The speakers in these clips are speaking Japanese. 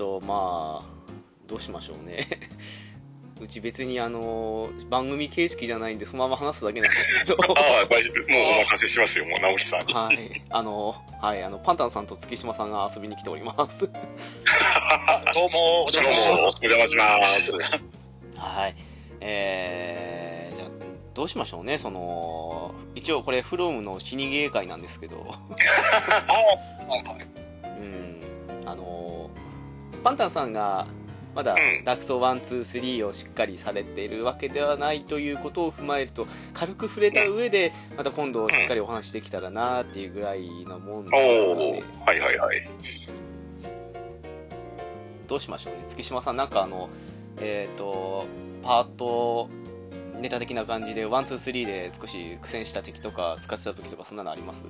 と、まあ、どうしましょうね。うち別にあの、番組形式じゃないんで、そのまま話すだけなんですけど。ああ、大丈夫。もうお任せしますよ、もう直樹さんに。はい。あの、はい、あの、パンタンさんと月島さんが遊びに来ております。どうも、お邪魔します。はい。えー、じゃあどうしましょうね、その、一応これ、フロムの死にゲー会なんですけど、うん、あの、パンタンさんが、まだうんダークソー1、2、3をしっかりされているわけではないということを踏まえると、軽く触れた上で、また今度しっかりお話できたらなっていうぐらいのもんおですかおね。はいはいはい。どうしましょうね月島さんなんかあのえっ、とパートネタ的な感じでワンツースリーで少し苦戦した敵とか使ってた時とかそんなのあります？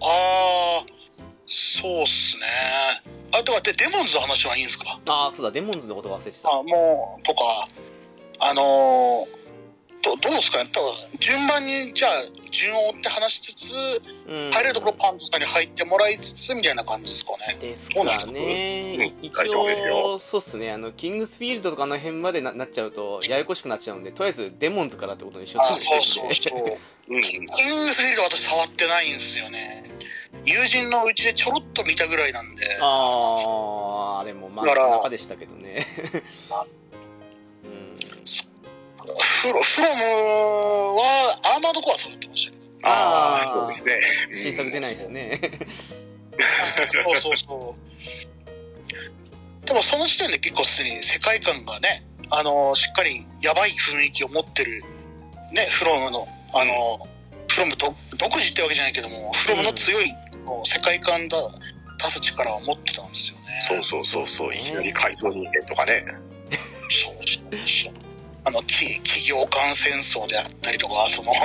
あー、そうっすね。あ、では、で、デモンズの話はいいんですか？ああそうだ。デモンズのこと忘れてた。あ、もう、とか、あのー、どどうですかね？多分順番に、じゃあ、順を追って話しつつ、うん入れるところパントさんに入ってもらいつつ、みたいな感じですかね。ですどうですか？かねうん一応よそうっすねあのキングスフィールドとかあの辺までななっちゃうとややこしくなっちゃうんでとりあえずデモンズからってことにしようとあ、思てうそう。うん。キングスフィールド私触ってないんですよね。友人のうちでちょろっと見たぐらいなんで。あああれもまあなだからかなかでしたけどねうんフロフロムはアーマードコア触ってましたけど。ああ、そうですね。新作出ないですねそうそうそう。でもその時点で結構すでに世界観がね、あのしっかりやばい雰囲気を持ってる、ね、フロムの、あのフロム独独自ってわけじゃないけども、フロムの強い世界観だ、出す力を持ってたんですよね。そうそうそうそう。いきなり改造人間とかね。そうそうそう。あの、き企業間戦争であったりとか、その、ね、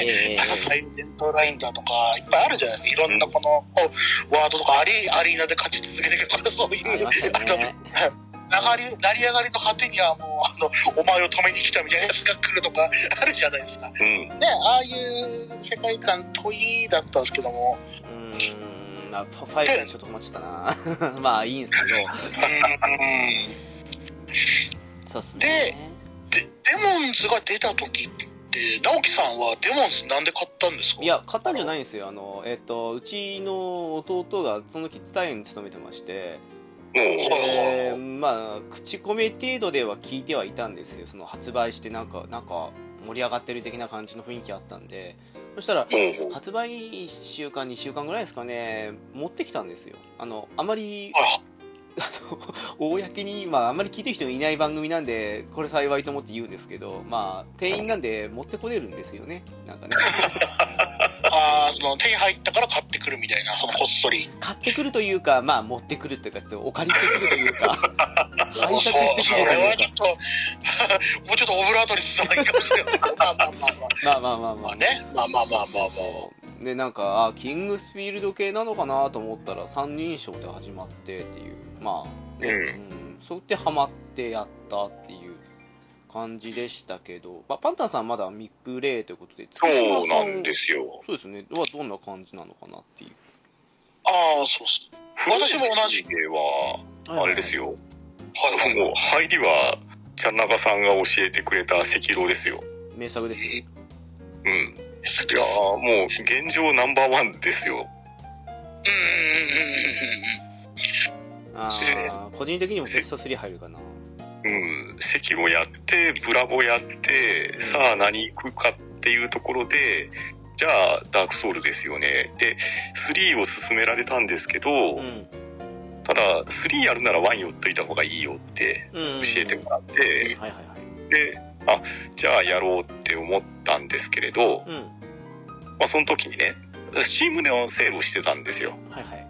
ええあのサイレントラインだとか、いっぱいあるじゃないですか。いろんなこの、こうワードとかアリアリーナで勝ち続けてるから、そういう、あり成り上がりの果てにはもう、あの、お前を止めに来たみたいなやつが来るとか、あるじゃないですか。ね、うん。ああいう世界観問いだったんですけども、うーん、まあ、ファイブでちょっと困っちゃったな。まあ、いいんですけど、うん、そうっすでね。で、デモンズが出た時って、直樹さんはデモンズなんで買ったんですか？いや、買ったんじゃないんですよ。あの、えっ、と、うちの弟がその時、ツタヤに勤めてまして、まあ、口コミ程度では聞いてはいたんですよ。その発売してなんか、なんか、盛り上がってる的な感じの雰囲気あったんで、そしたら、発売1週間、2週間ぐらいですかね、持ってきたんですよ。あの、あまり、公に、まあ、あんまり聞いてる人がいない番組なんで、これ幸いと思って言うんですけど、まあ、店員なんで持ってこれるんですよね。なんかね。あーその手に入ったから買ってくるみたいな、そのこっそり。買ってくるというか、まあ、持ってくるというか、お借りしてくるというか、拝そう借してくるというかそれはちょっ、と、もうちょっとオブラートに進まないかもしれない。まあまあまあまあ。まあまあまあまあまあ。ね、まあまあまあまあまあ。で、なんか、あ、キングスフィールド系なのかなと思ったら、三人称で始まってっていう、まあ、ね、うんうん、そうやってハマってやったっていう感じでしたけど、まあ、パンタンさんまだミップレイということで、そうさなんですよ。そうですね。はどんな感じなのかなっていう。ああ、そうっす。私も同じでは、あれですよ。はいはい。もう入りは、ちゃんなかさんが教えてくれた赤狼ですよ。名作ですね。うん。いやーもう現状ナンバーワンですよ。うんうんうんうんうんああ、個人的にもベスト3入るかな。うん。赤狼やって、ブラボやって、さあ何行くかっていうところで、じゃあダークソウルですよね。で、3を勧められたんですけど、うん。ただ、3やるなら1寄っといた方がいいよってうん。教えてもらって。で、あ、じゃあやろうって思ったんですけれど、うん。まあその時にね、スチームのセールをしてたんですよ。はいはい。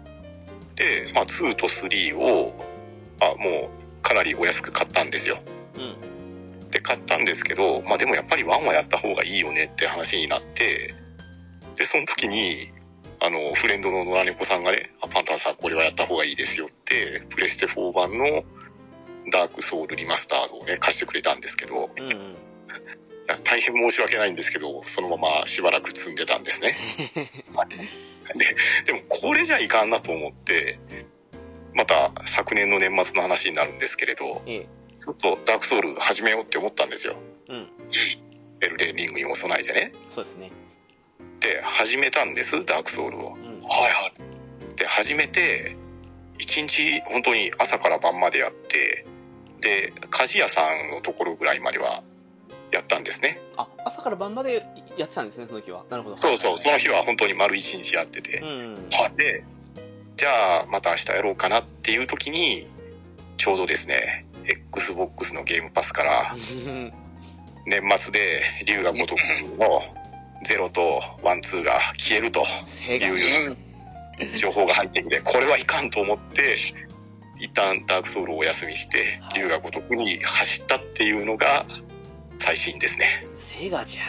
で、まあ2と3を、あ、もうかなりお安く買ったんですよ。うん。で、買ったんですけど、まあでもやっぱり1はやった方がいいよねって話になって、で、その時に、あの、フレンドの野良猫さんがね、あ、パンタンさんこれはやった方がいいですよって、プレステ4版のダークソウルリマスターをね、貸してくれたんですけど、うんうん。大変申し訳ないんですけど、そのまましばらく積んでたんですね。で、でもこれじゃいかんなと思って、また昨年の年末の話になるんですけれど、ええ。ちょっとダークソウル始めようって思ったんですよ。うん。エルレーリングにも備えてね。そうですね。で、始めたんです、ダークソウルを。うん。はいはい。で、始めて、一日本当に朝から晩までやって、で、鍛冶屋さんのところぐらいまではやったんですね。あ、朝から晩までやってたんですね、その日は。なるほど。そうそう、その日は本当に丸一日やっててう。ん。で、じゃあまた明日やろうかなっていう時に、ちょうどですね、Xbox のゲームパスから 年末で龍が如くの0と1、2が消えると。いう情報が入ってきて、これはいかんと思って、一旦ダークソウルをお休みしては、い龍が如くに走ったっていうのが最新ですね。セガじゃん。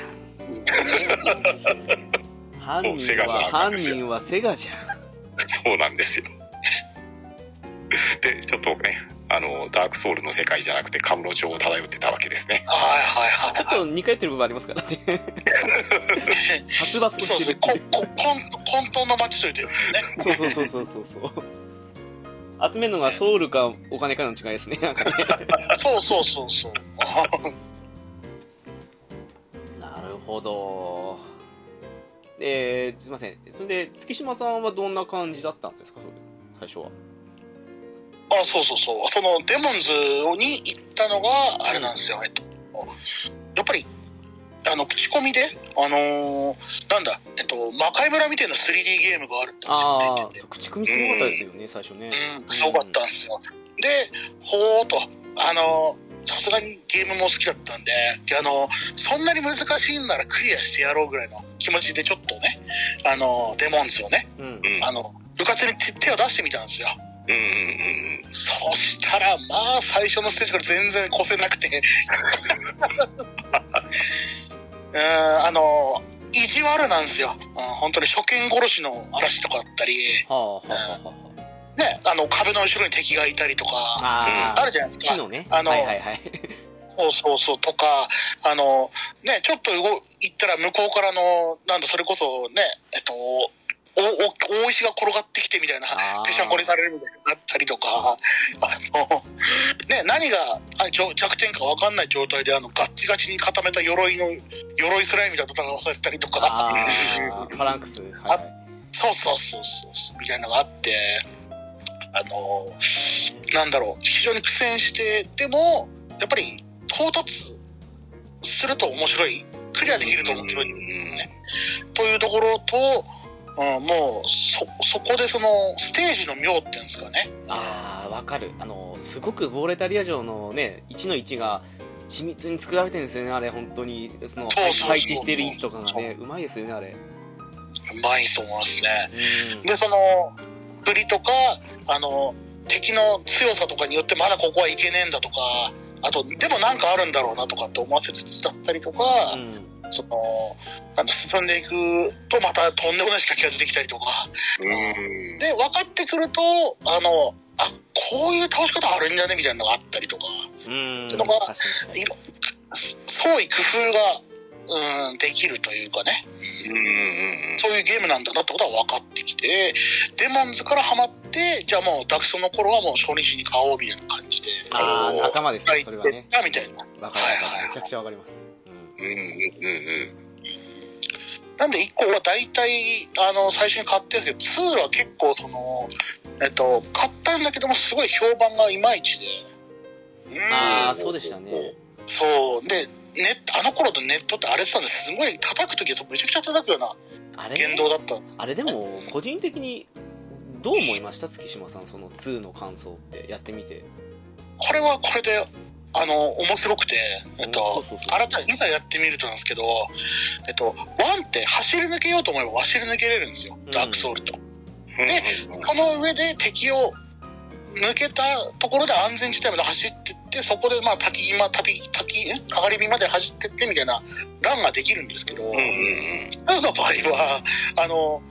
犯人は、犯人はセガじゃん。そうなんですよ。で、ちょっとね、あの、ダークソウルの世界じゃなくて、カムロ町を漂ってたわけですね。はいはいはい。ちょっと似通ってる部分ありますからね。殺伐とそうしてるそう、ここ混混沌の街というね。そうそうそうそうそうそう。集めるのがソウルかお金かの違いですね。なんかね。そうそうそうそう。ほど。えー、すいません。それで、月島さんはどんな感じだったんですか、それ最初は。あ、そうそうそう。その、デモンズに行ったのが、あれなんですよ。えっと、やっぱり、あの、口コミで、あのーなんだ、えっと、魔界村みたいな 3D ゲームがあるって言ってて、そう口コミすごかったですよね、最初ね。うん、すごかったんですよ。で、ほーっと、あのーさすがにゲームも好きだったんで、であのーそんなに難しいんならクリアしてやろうぐらいの気持ちでちょっとね、あのーデモンズをね、うん。うん。あの、部活に手手を出してみたんですよ。うんうんうんそしたら、まあ、最初のステージから全然越せなくて。うん、あの、意地悪なんですよ。うん本当に初見殺しの嵐とかあったり、はあ、はあ、はあ、はね、あの、壁の後ろに敵がいたりとか、あ。るじゃないですか。木のね。あのはいはいはい。そうそうそう、とか、あの、ね、ちょっと動行ったら向こうからの、なんだ、それこそね、えっと、おお大石が転がってきてみたいなぺしゃんこにされるみたいになったりとか、あの、ね、何が弱点か分かんない状態で、あの、ガッチガチに固めた鎧の、鎧スライムみたいな戦わされたりとか、ファランクス。はいそうそうそうそう、みたいなのがあって、あの、なんだろう、非常に苦戦して、でも、やっぱり到達すると面白い、クリアできると面白い、というところと、うん、もう、そ、そこでその、ステージの妙っていうんですかね。ああ、わかる。あの、すごくボーレタリア城のね、1の1が緻密に作られてるんですよね、あれ、本当に。その、そうそうそう配置してる位置とかがね、うまいですよね、あれ。うまいと思いますね。うん。で、その、振りとか、あの、敵の強さとかによってまだここはいけねえんだとか、あと、でもなんかあるんだろうなとかって思わせつつだったりとか、うん。その、なんか進んでいくとまたとんでもない仕掛けが出てきたりとか、うん。で、分かってくると、あの、あ、こういう倒し方あるんじゃねみたいなのがあったりとか、うん。のが確かに。確かにいろ創意工夫がうん、できるというかね、うんうんうんそういうゲームなんだなってことは分かってきて、デモンズからハマって、じゃあもうダクソの頃はもう初日に買おうみたいな感じで、ああ仲間ですねそれはね。みたいな。わかるわかはいはいるめちゃくちゃわかります、うんうんうんうん。なんで1個は大体、あの、最初に買ってるんですけど、2は結構その、えっと、買ったんだけども、すごい評判がいまいちで、うん。ああそうでしたね。そう。で、あの頃のネットってあれてたんです。すごい叩くときはめちゃくちゃ叩くようなあれ言動だったんです。あれでも個人的にどう思いました？月島さんその2の感想ってやってみてこれはこれで、あの、面白くて、えっと、改めいざやってみるとなんですけど、えっと、1って走り抜けようと思えば走り抜けれるんですよ。うんダークソウルと。うんでその上で敵を抜けたところで安全地帯まで走ってって、そこでまあ滝際、滝、滝、んかがり火まで走ってってみたいなランができるんですけど、うんうんうん。僕の場合は、あの、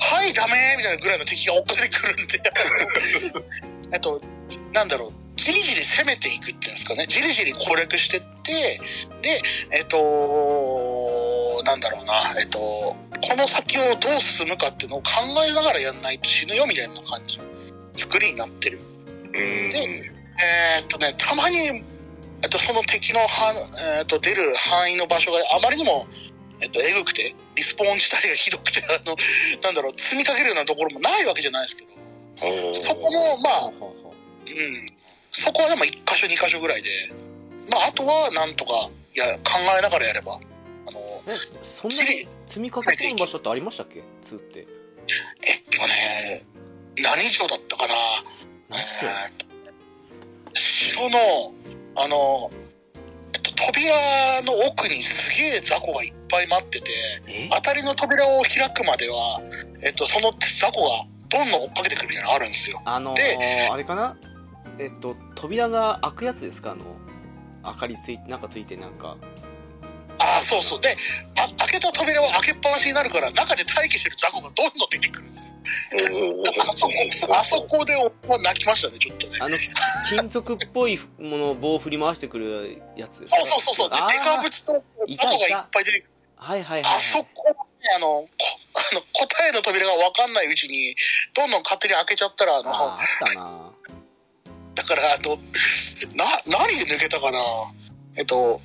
はい、ダメみたいなぐらいの敵が追っかけてくるんで、えっと、なんだろう、じりじり攻めていくっていうんですかね、じりじり攻略してって、で、えっと、なんだろうな、えっと、この先をどう進むかっていうのを考えながらやんないと死ぬよみたいな感じの作りになってる。うん。でえーっとね、たまに、えっと、その敵のは、えーっと出る範囲の場所があまりにも、えっと、えぐくて、リスポーン自体がひどくて、あの、なんだろう、積みかけるようなところもないわけじゃないですけど、そこも、まあほ、うん、そこはでも1箇所、2箇所ぐらいで、まあ、あとはなんとかや考えながらやれば、あの、えそそんなに積みかけ込む場所ってありましたっけ？2って。えっとね、何城だったかな、何でしょうえーっと城の、あの、えっと、扉の奥にすげえ雑魚がいっぱい待ってて、え？当たりの扉を開くまでは、えっと、その雑魚がどんどん追っかけてくるみたいなのがあるんですよ。あのでー、あれかな？えっと扉が開くやつですか？あの明かりついなんかついてなんかああ、そうそう。で、あ開けた扉は開けっぱなしになるから、中で待機してる雑魚がどんどん出てくるんですよ。あそこ、あそこでもう泣きましたね、ちょっとね。あの金属っぽいものを棒を振り回してくるやつですかそうそうそうそう。で、デカブツと雑魚がいっぱい出てくる。はいはいはい、はい、あそこね、あの、こあの答えの扉が分かんないうちに、どんどん勝手に開けちゃったら、あの、あったなだから、あの、な、何で抜けたかなえっと、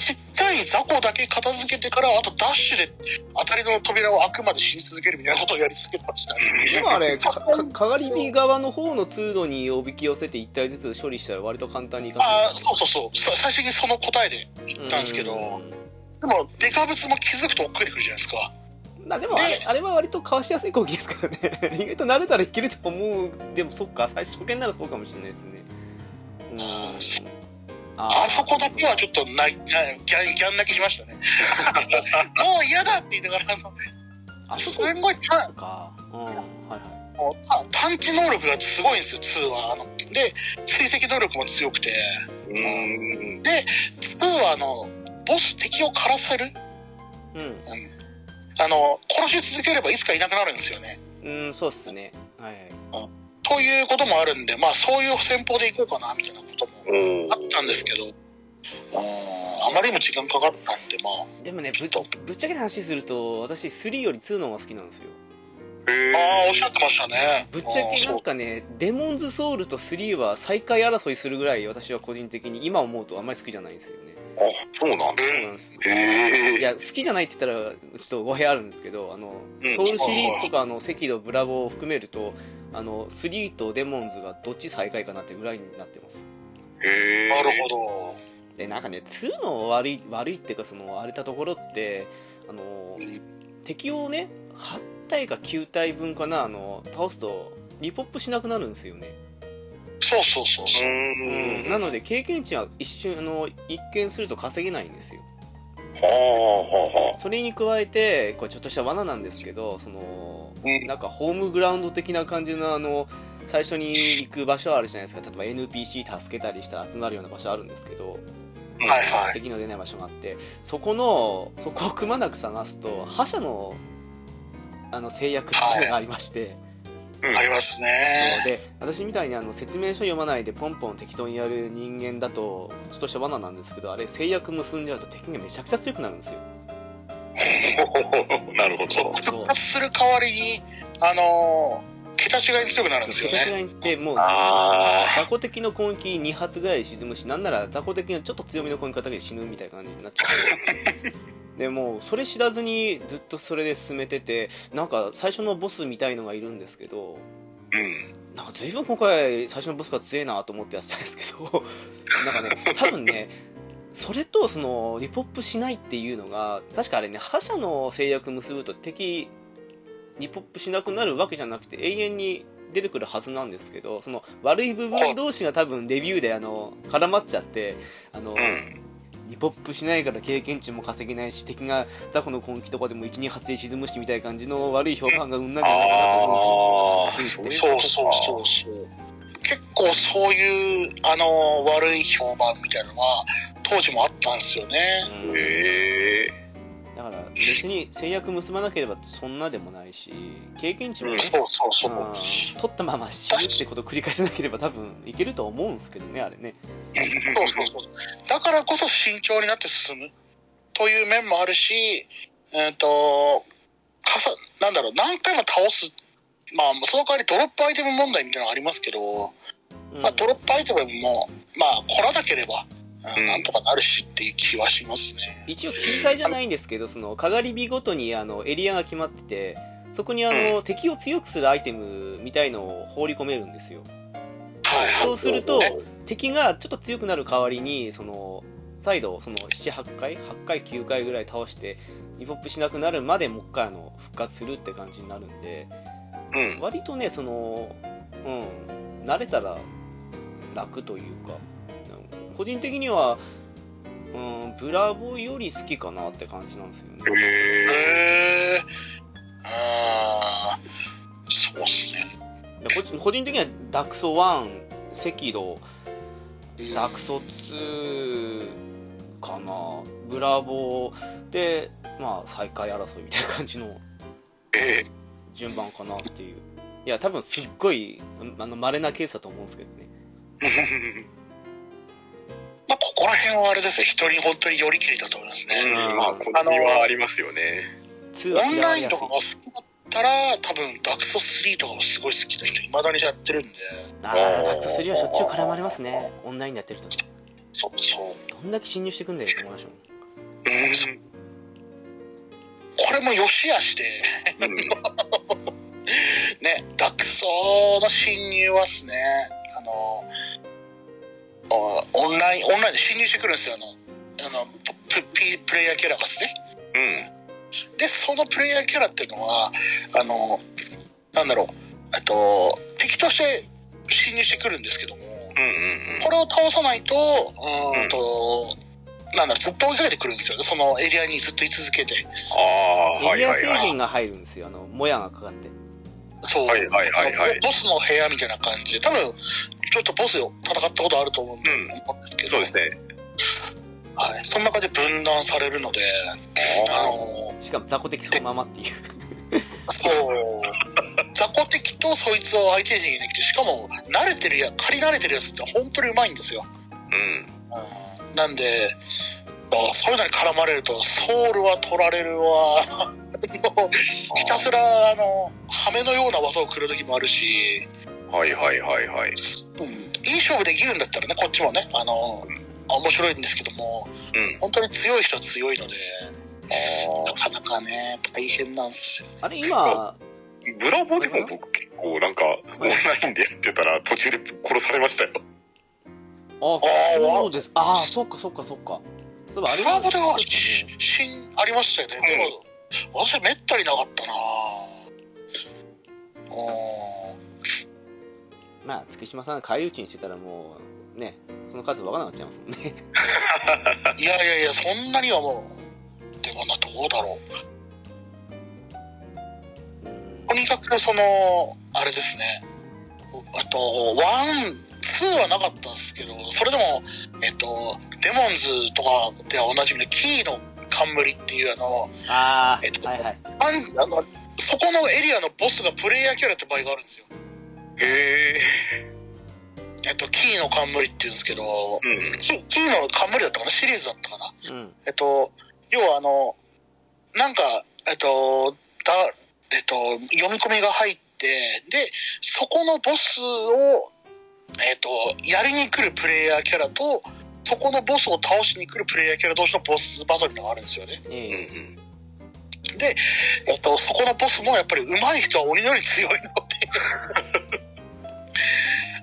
ちちっちゃい雑魚だけ片付けてから、あとダッシュで当たりの扉を開くまで死に続けるみたいなことをやり続けてましたね。でもあれかがり火側の方の通路におびき寄せて1体ずつ処理したら割と簡単にいかああ、そうそうそう。さ最終的にその答えで言ったんですけど、うん。でも、デカブツも気づくと追っかけてくるじゃないですか。まあでもあれであれは割とかわしやすい攻撃ですからね。意外と慣れたらいけると思う。でもそっか最初初見ならそうかもしれないですね。うんあそこだけはちょっとなギャン、ギャン泣きしましたね。もう嫌だって言いながら、あの、あすんごいたかうんはいはいもうた探知能力がすごいんですよ、2は。あので、追跡能力も強くて、うん2はあの、ボス敵を枯らせる？うんあの、殺し続ければいつかいなくなるんですよね。うん、そうっすね。はいはい。ということもあるんで、まあそういう戦法でいこうかな、みたいなこともおあったんですけど、うんあまりにも時間かかったんで、まあ、でもねぶ、ぶっちゃけた話すると、私3より2の方が好きなんですよ。へああ、おっしゃってましたね。ぶっちゃけなんかね、デモンズソウルと3は最下位争いするぐらい、私は個人的に今思うとあんまり好きじゃないんですよね。あそうなんだそうなんです。へえいや、好きじゃないって言ったら、ちょっと語弊あるんですけど、あの、うんソウルシリーズとか、あの、赤道、ブラボーを含めると、あの、3とデモンズがどっち最下位かなってぐらいになってます。へえなるほど。でなんかね2の悪い悪いっていうかその荒れたところってあの敵をね8体か9体分かなあの倒すとリポップしなくなるんですよね、そうそうそうそう。うん。なので経験値は一瞬あの一見すると稼げないんですよ。はあはあはそれに加えてこれちょっとした罠なんですけどそのうんなんかホームグラウンド的な感じのあの最初に行く場所あるじゃないですか。例えば NPC 助けたりしたら集まるような場所あるんですけど。はいはい。敵の出ない場所があって。そこのそこをくまなく探すと覇者のあの制約っていうのがありまして、うん。ありますね。で私みたいにあの説明書読まないでポンポン適当にやる人間だとちょっとした罠なんですけどあれ制約結んじゃうと敵がめちゃくちゃ強くなるんですよ なるほど。そう復活する代わりに、あのー桁違いに強くなるんですよね。桁違いってもうあ雑魚敵の攻撃2発ぐらい沈むしなんなら雑魚敵のちょっと強めの攻撃だけで死ぬみたいな感じになっちゃう でもうそれ知らずにずっとそれで進めててなんか最初のボスみたいのがいるんですけどー。うん。なんか随分今回最初のボスが強えなと思ってやってたんですけどなんかね多分ねそれとそのリポップしないっていうのが確かあれね覇者の制約結ぶと敵リポップしなくなるわけじゃなくて永遠に出てくるはずなんですけどその悪い部分同士が多分デビューであの絡まっちゃってあの、うん。リポップしないから経験値も稼げないし敵が雑魚の根気とかでも12発で沈むしみたいな感じの悪い評判がうんなんじゃないかなと思うんですよそうそうそう。結構そういう、あのー悪い評判みたいなのが当時もあったんですよね。うんへえ。だから別に制約結ばなければそんなでもないし経験値もね、そうそうそう。うん取ったまま死ぬってことを繰り返せなければ多分いけると思うんですけどねあれねそうそうそう。だからこそ慎重になって進むという面もあるし、えっ、と、かさ、なんだろう、何回も倒す、まあ、その代わりドロップアイテム問題みたいなのがありますけど、うん。まあ、ドロップアイテムも、まあ、来らなければ、うんうん。なんとかなるしっていう気はしますね。一応切り替えじゃないんですけどそのかがり火ごとにあのエリアが決まっててそこにあの、敵を強くするアイテムみたいのを放り込めるんですよ。はいはい。そうするとね。敵がちょっと強くなる代わりにその再度その78回8回9回ぐらい倒してリポップしなくなるまでもう一回あの復活するって感じになるんでうん。割とねそのうん慣れたら楽というか個人的にはうんブラボーより好きかなって感じなんですよねへえ。へえ。あーそうっすね。で個個人的にはダクソ1赤道ダクソ2かなブラボーでまあ再開争いみたいな感じのえ順番かなっていういや多分すっごいあの稀なケースだと思うんですけどねー。まあ、ここら辺はあれですよ。人に本当に寄り切りだと思いますね。うん。まあ、これはありますよね。2はオンラインとかが好きだったら、多分ダクソ3とかもすごい好きな人、いまだにやってるんで、ああダクソ3はしょっちゅう絡まれますねオンラインでやってるとそうそう。どんだけ侵入してくんだよって思いましたもんこれも良し悪しで、うん。ね、ダクソの侵入はですね、あの、あオンライン、オンラインで侵入してくるんですよ、あの、あのプププレイヤーキャラがですね。うん。で、そのプレイヤーキャラっていうのは、あの、なんだろう、えっと、敵として侵入してくるんですけども、うんうんこれを倒さないと、うーんと、なんだろう、ずっと追いかけてくるんですよね。そのエリアにずっと居続けて。ああ、はエリア制。限が入るんですよあのもやがかかってそう。はいはいはいはいボボスの部屋みたいな感じで、多分、ちょっとボスを戦ったことあると思うんでうん思うんですけど、そうですね。はい。その中で分断されるので、ああの、しかも雑魚敵そのままっていうそう。雑魚敵とそいつを相手にできて、しかも、慣れてるや、借り慣れてるやつって本当にうまいんですよ。うん。なんで、あそういうのに絡まれると、ソウルは取られるわ。ひたすら、あの、ハメのような技を食る時もあるし、はいはいはいはい。うん、いい勝負できるんだったらね、こっちもね、あの、面白いんですけども、うん。本当に強い人は強いので、なあかなかね、大変なんですよ。あれ今ーブラボーでも僕結構なんか、オンラインでやってたら途中で殺されましたよ。あーそうですああそっかそっかそっかそういえばあれはそうですよねしんありましたよね。でも、私はめったになかったなぁ。まあ月島さん返り討ちにしてたらもうねその数分からなくなっちゃいますもんねいやいやいや、そんなにはもう、でもな、どうだろう。うんとにかくその、あれですね。あと、ワン、ツーはなかったんですけど、それでも、えっと、デモンズとかではおなじみの黄の冠っていうあの、あえっとあはいはいあんあのそこのエリアのボスがプレイヤーキャラって場合があるんですよ。へえ。えっと、キーの冠って言うんですけど、うん。キキーの冠だったかな？シリーズだったかな？うんえっと、要はあの、なんか、えっと、だ、えっと、読み込みが入って、で、そこのボスを、えっと、やりに来るプレイヤーキャラと、そこのボスを倒しに来るプレイヤーキャラ同士のボスバトルがあるんですよね。うんうええん。で、えっと、そこのボスもやっぱり上手い人は鬼のように強いので、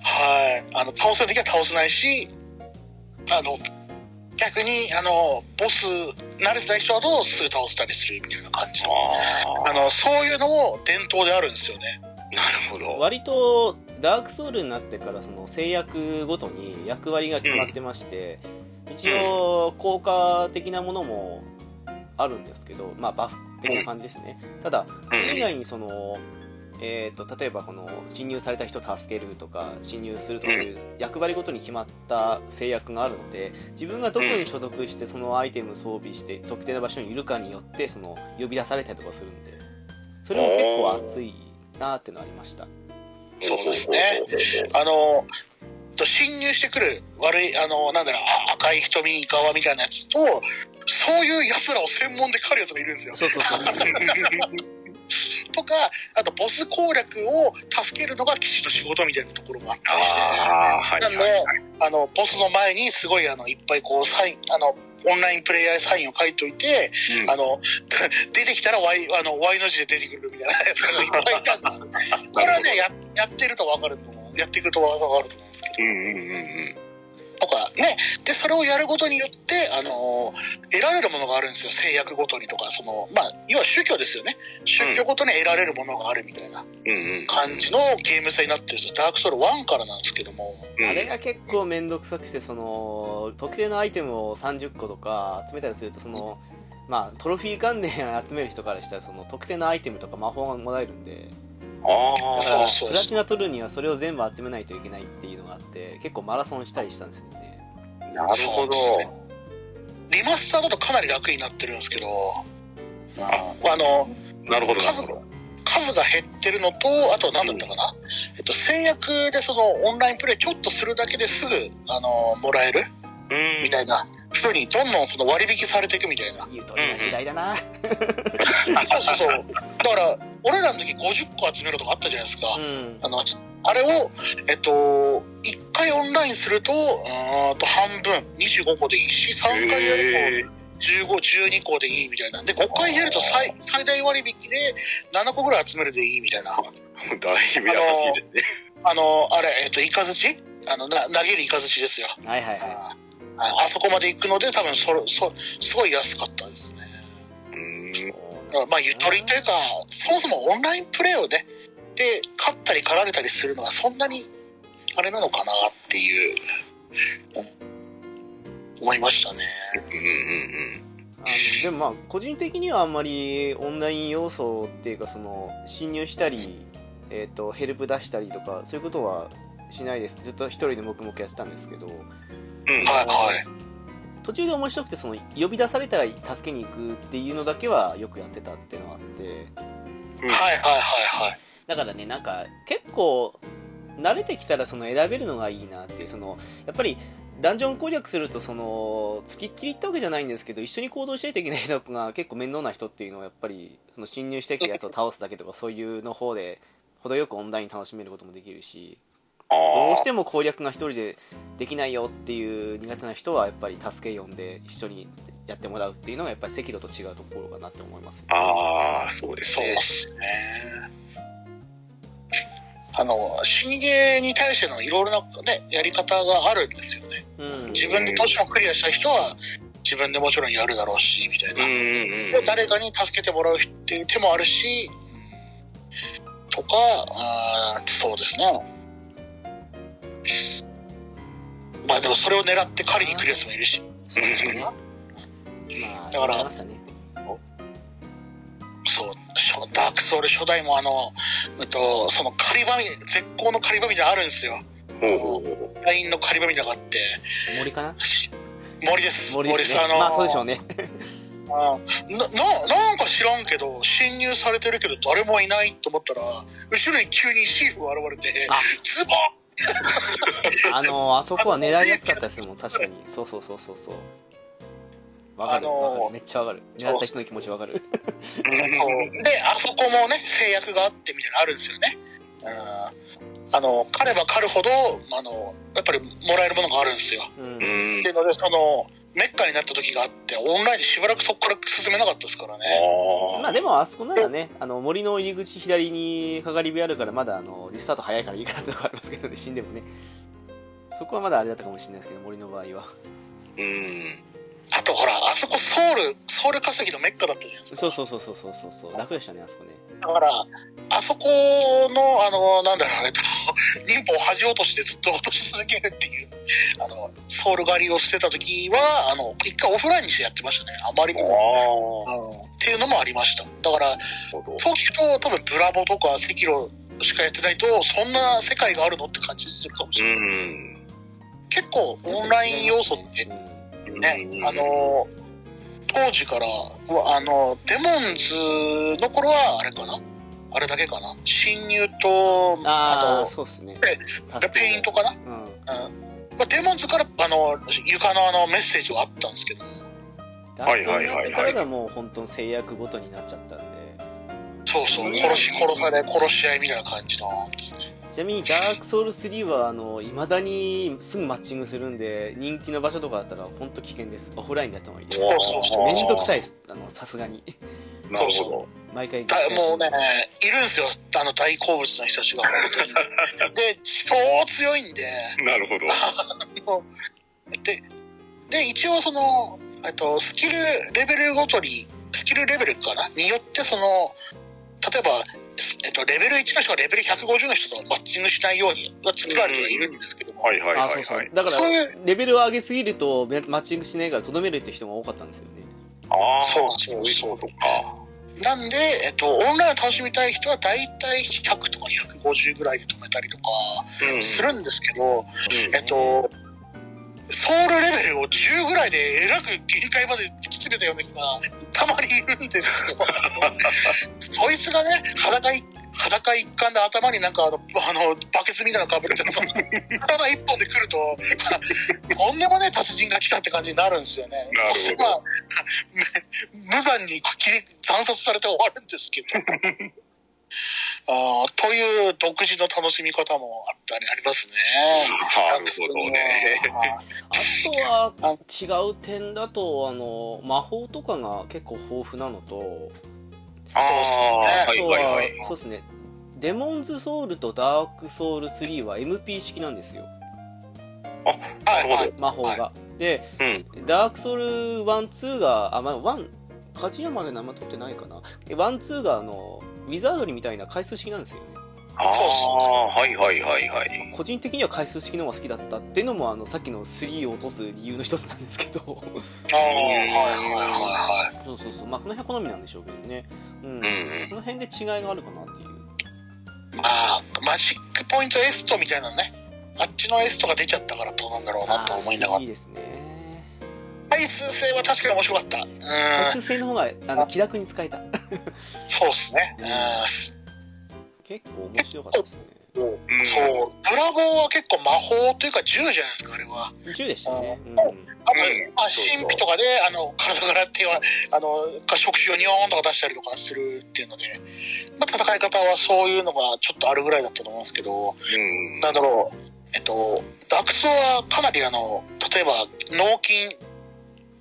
はい。あの、倒せるときは倒せないし、あの、逆に、あの、ボス、慣れてた人だとすぐ倒せたりするみたいな感じの。ああの、そういうのも伝統であるんですよね。あ、なるほど。割とダークソウルになってからその制約ごとに役割が決まってまして、一応効果的なものもあるんですけど、まあ、バフ的な感じですね、ただそれ以外にその、えー、と例えばこの侵入された人を助けるとか侵入するとかそういう役割ごとに決まった制約があるので自分がどこに所属してそのアイテム装備して特定の場所にいるかによってその呼び出されたりとかするんでそれも結構熱いなーってのありましたそうですね。あの、と侵入してくる悪い、あの、なんだろう、あ赤い瞳側みたいなやつと、そういう奴らを専門で狩る奴がいるんですよ。そうそうそうとか、あとボス攻略を助けるのが騎士の仕事みたいなところがあったりして。ああ、はいなんではいはい。あの、ボスの前にすごいあの、いっぱいこう、サイン、あの、オンラインプレイヤーサインを書いといて、うんあの、出てきたら Y、あの、Y の字で出てくるみたいなやつが いっぱいいたんです。これはね、や、やってるとわかると思う。やっていくとわかると思うんですけど。うんうんうんうん。とかね。で、それをやることによって、あの、得られるものがあるんですよ。制約ごとにとか、その、まあ、要は宗教ですよね。宗教ごとに得られるものがあるみたいな。感じのゲーム性になってるんですよ。ダークソウル1からなんですけども。うんあれが結構面倒くさくしてその特定のアイテムを30個とか集めたりするとそのまあトロフィー関連集める人からしたらその特定のアイテムとか魔法がもらえるんであだからプラチナ取るにはそれを全部集めないといけないっていうのがあって結構マラソンしたりしたんですよね。あ、なるほど。リマスターだとかなり楽になってるんですけど、ああの、なるほど、数。数が減ってるのと、あと何だったかな、えっと、制約でそのオンラインプレイちょっとするだけですぐ、あの、もらえる？うん。みたいな風にどんどんその割引されていくみたいな。言うとりな時代だな そうそうそう。だから、俺らの時50個集めろとかあったじゃないですか。うんあの、あれを、えっと、1回オンラインすると、うーんと半分、25個でいいし、3回やると15、12個でいいみたいな。で、5回やると最最大割引で7個ぐらい集めるでいいみたいな。だいぶ優しいですね。あの、あれ、えっと、イカズチあの、な投げるイカズチですよ。はいはいはああそこまで行くので、多分それ、そ、すごい安かったですね。うんいだからまあ、ゆとりというか、そもそもオンラインプレイをね、で、勝ったり勝られたりするのはそんなに、あれなのかなっていう、思いましたね。うんうんあのでもまあ個人的にはあんまりオンライン要素っていうかその侵入したり、えー、とヘルプ出したりとかそういうことはしないですずっと一人で黙々やってたんですけどはいはい。途中で面白くてその呼び出されたら助けに行くっていうのだけはよくやってたっていうのがあってうんはいはいはいはい。だからねなんか結構慣れてきたらその選べるのがいいなっていうそのやっぱりダンジョン攻略するとその付きっきりってわけじゃないんですけど一緒に行動しないといけない人が結構面倒な人っていうのはやっぱりその侵入してきたやつを倒すだけとかそういうの方で程よくオンライン楽しめることもできるしあどうあしても攻略が一人でできないよっていう苦手な人はやっぱり助け呼んで一緒にやってもらうっていうのがやっぱり赤道と違うところかなって思いますああ、そうですそうねで。すね。あの、死にゲーに対してのいろいろなね、やり方があるんですよね。うん自分でどうしてもクリアした人は、自分でもちろんやるだろうし、みたいな。うんうんで誰かに助けてもらうっていう手もあるし、とか、あーそうですね。まあでもそれを狙って狩りに来るやつもいるし。そうですねまあだからね。そう、初ダークソウル初代もあの、うんと、その狩り場み、絶好の狩り場みたいなのあるんですよ。ラインの狩り場みたいなのがあって、森かな？森です。森ですね。あの、まあそうでしょうね。あなななんか知らんけど侵入されてるけど誰もいないと思ったら後ろに急にシーフが現れてあ。ズボン あのあそこは狙いやすかったですもん確かに。そうそうそうそうそう。わかる。あのーわかる。めっちゃわかる。狙った人の気持ちわかる。であそこもね制約があってみたいなのあるんですよね。うん。あの狩れば狩るほどあのやっぱりもらえるものがあるんですよ。うん。うん。っていうのでそのメッカになった時があってオンラインでしばらくそこから進めなかったですからねあまあでもあそこならね、あの森の入り口左にかかり火あるからまだあのリスタート早いからいいかなってとこありますけどね、死んでもね。そこはまだあれだったかもしれないですけど、森の場合は。うんあとほらあそこソウルソウル稼ぎのメッカだったじゃないですかそうそうそうそうそうそうそう、楽でしたね、あそこね。だからあそこのあのなんだろうあれ 忍法を恥を落としてずっと落とし続けるっていうあのソウル狩りをしてた時はあの一回オフラインにしてやってましたね。あまりにもうんっていうのもありました。だからそう聞くと多分ブラボとか赤炉しかやってないとそんな世界があるのって感じするかもしうれない、ん。結構オンライン要素ってうん。ね、あの当時からあのデモンズの頃はあれかな？あれだけかな？侵入とああ、あそうっすね。ペイントかな、うん。うんモンズからあの床のあのメッセージはあったんですけどはいはいはいはいだからがもう本当に制約ごとになっちゃったんで。そうそう殺し殺され殺し合いみたいな感じのちなみにダークソウル3は、あの、未だにすぐマッチングするんで、人気の場所とかだったら本当危険です。オフラインでやった方がいいです。そうそうそうめんどくさいです。あの、さすがに。なるほど毎回。だもうねいるんですよ。あの大好物の人たちが。で超強いんで。なるほど。でで一応そのえっとスキルレベルごとにスキルレベルかな？によってその例えば、えっと、レベル1の人がレベル150の人とマッチングしないように作られてはいるんですけども、はいはいあ、はいはい。そうそう。だからそういう、レベルを上げすぎると、めマッチングしないから、とどめるって人が多かったんですよね。ああそうそうそう。とかなんで、えっと、オンラインを楽しみたい人は大体100とか250ぐらいで止めたりとかうんするんですけど、うんえっと、ソウルレベルを10ぐらいでえらく限界まで突き詰めたような人がたまにいるんですよ。そいつがね、裸い裸一貫で頭になんかあの、あの、バケツみたいなのかぶって、その、刀一本で来ると、とんでもねえ達人が来たって感じになるんですよね。なるほどまあ、無残に切り惨殺されて終わるんですけど。あーという独自の楽しみ方もあったりありますね。なるほどねあとは、違う点だと、あの、魔法とかが結構豊富なのと、ああそうはいはいはいそうですね。デモンズソウルとダークソウル3は MP 式なんですよ。なるほど魔法が。で、うんダークソウル1、2が、あ、まあ、1、鍛冶屋まで名前取ってないかな。で1、2が、あの、ウィザードリーみたいな回数式なんですよね。ああはいはいはいはい個人的には回数式の方が好きだったっていうのも、あの、さっきの3を落とす理由の一つなんですけど。ああ、はいはいはいはい。そうそうそう。まあ、この辺は好みなんでしょうけどね。うん。うんうんこの辺で違いがあるかなっていう。まあ、マジックポイントエストみたいなのね。あっちのエストが出ちゃったからどうなんだろうなと思いながらいい。ですね。回数制は確かに面白かった。うん。回数制の方が、あの、気楽に使えた。そうですね。結構面白かったですね。そう。ブラボーは結構魔法というか銃じゃないですか、あれは。10でしたね。うん。あと、神秘とかで、あの、体から手は、あの、触手をニョーンとか出したりとかするっていうので、まあ、戦い方はそういうのがちょっとあるぐらいだったと思うんですけど、うん。なんだろう、えっと、ダークソはかなりあの、例えば、脳筋、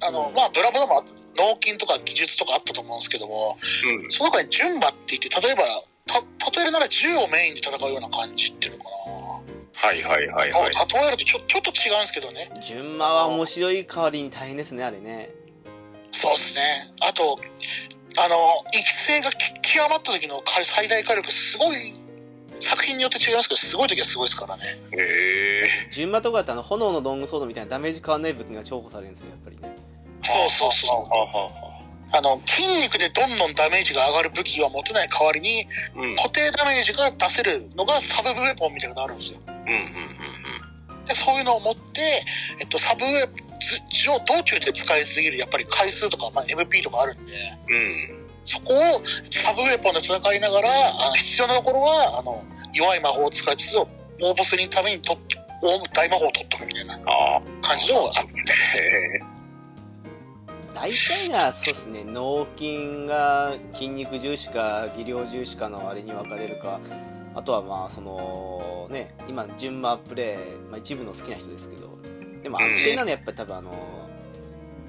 あの、うん。まあ、ブラボーでも脳筋とか技術とかあったと思うんですけども、うん。その中に順馬って言って、例えば、た例えるなら銃をメインで戦うような感じっていうのかな。はいはいはいはい例えるとちょちょっと違うんですけどね。順馬は面白い代わりに大変ですね、あれね。そうですね。あと、あの、育成がき極まった時の最大火力、すごい、作品によって違いますけど、すごい時はすごいですからね。へえ順馬とかだとあの、炎のロングソードみたいなダメージ変わんない武器が重宝されるんですよ、やっぱりね。そうそうそう。あの、筋肉でどんどんダメージが上がる武器は持てない代わりに、うん固定ダメージが出せるのがサブウェポンみたいなのがあるんですよ。うんうんで、そういうのを持って、えっと、サブウェず道道中で使いすぎるやっぱり回数とか、まあ、MP とかあるんでうん。そこをサブウェポンで戦いながらあの必要なところはあの弱い魔法を使いつつ大ボスにためにと大大魔法を取っとくみたいな。感じのがあってへ大体がそうですね。脳筋が筋肉重視か技量重視かのあれに分かれるか。あとはまあそのね今順番プレイ、まあ、一部の好きな人ですけど。でも安定なのはやっぱり多分あの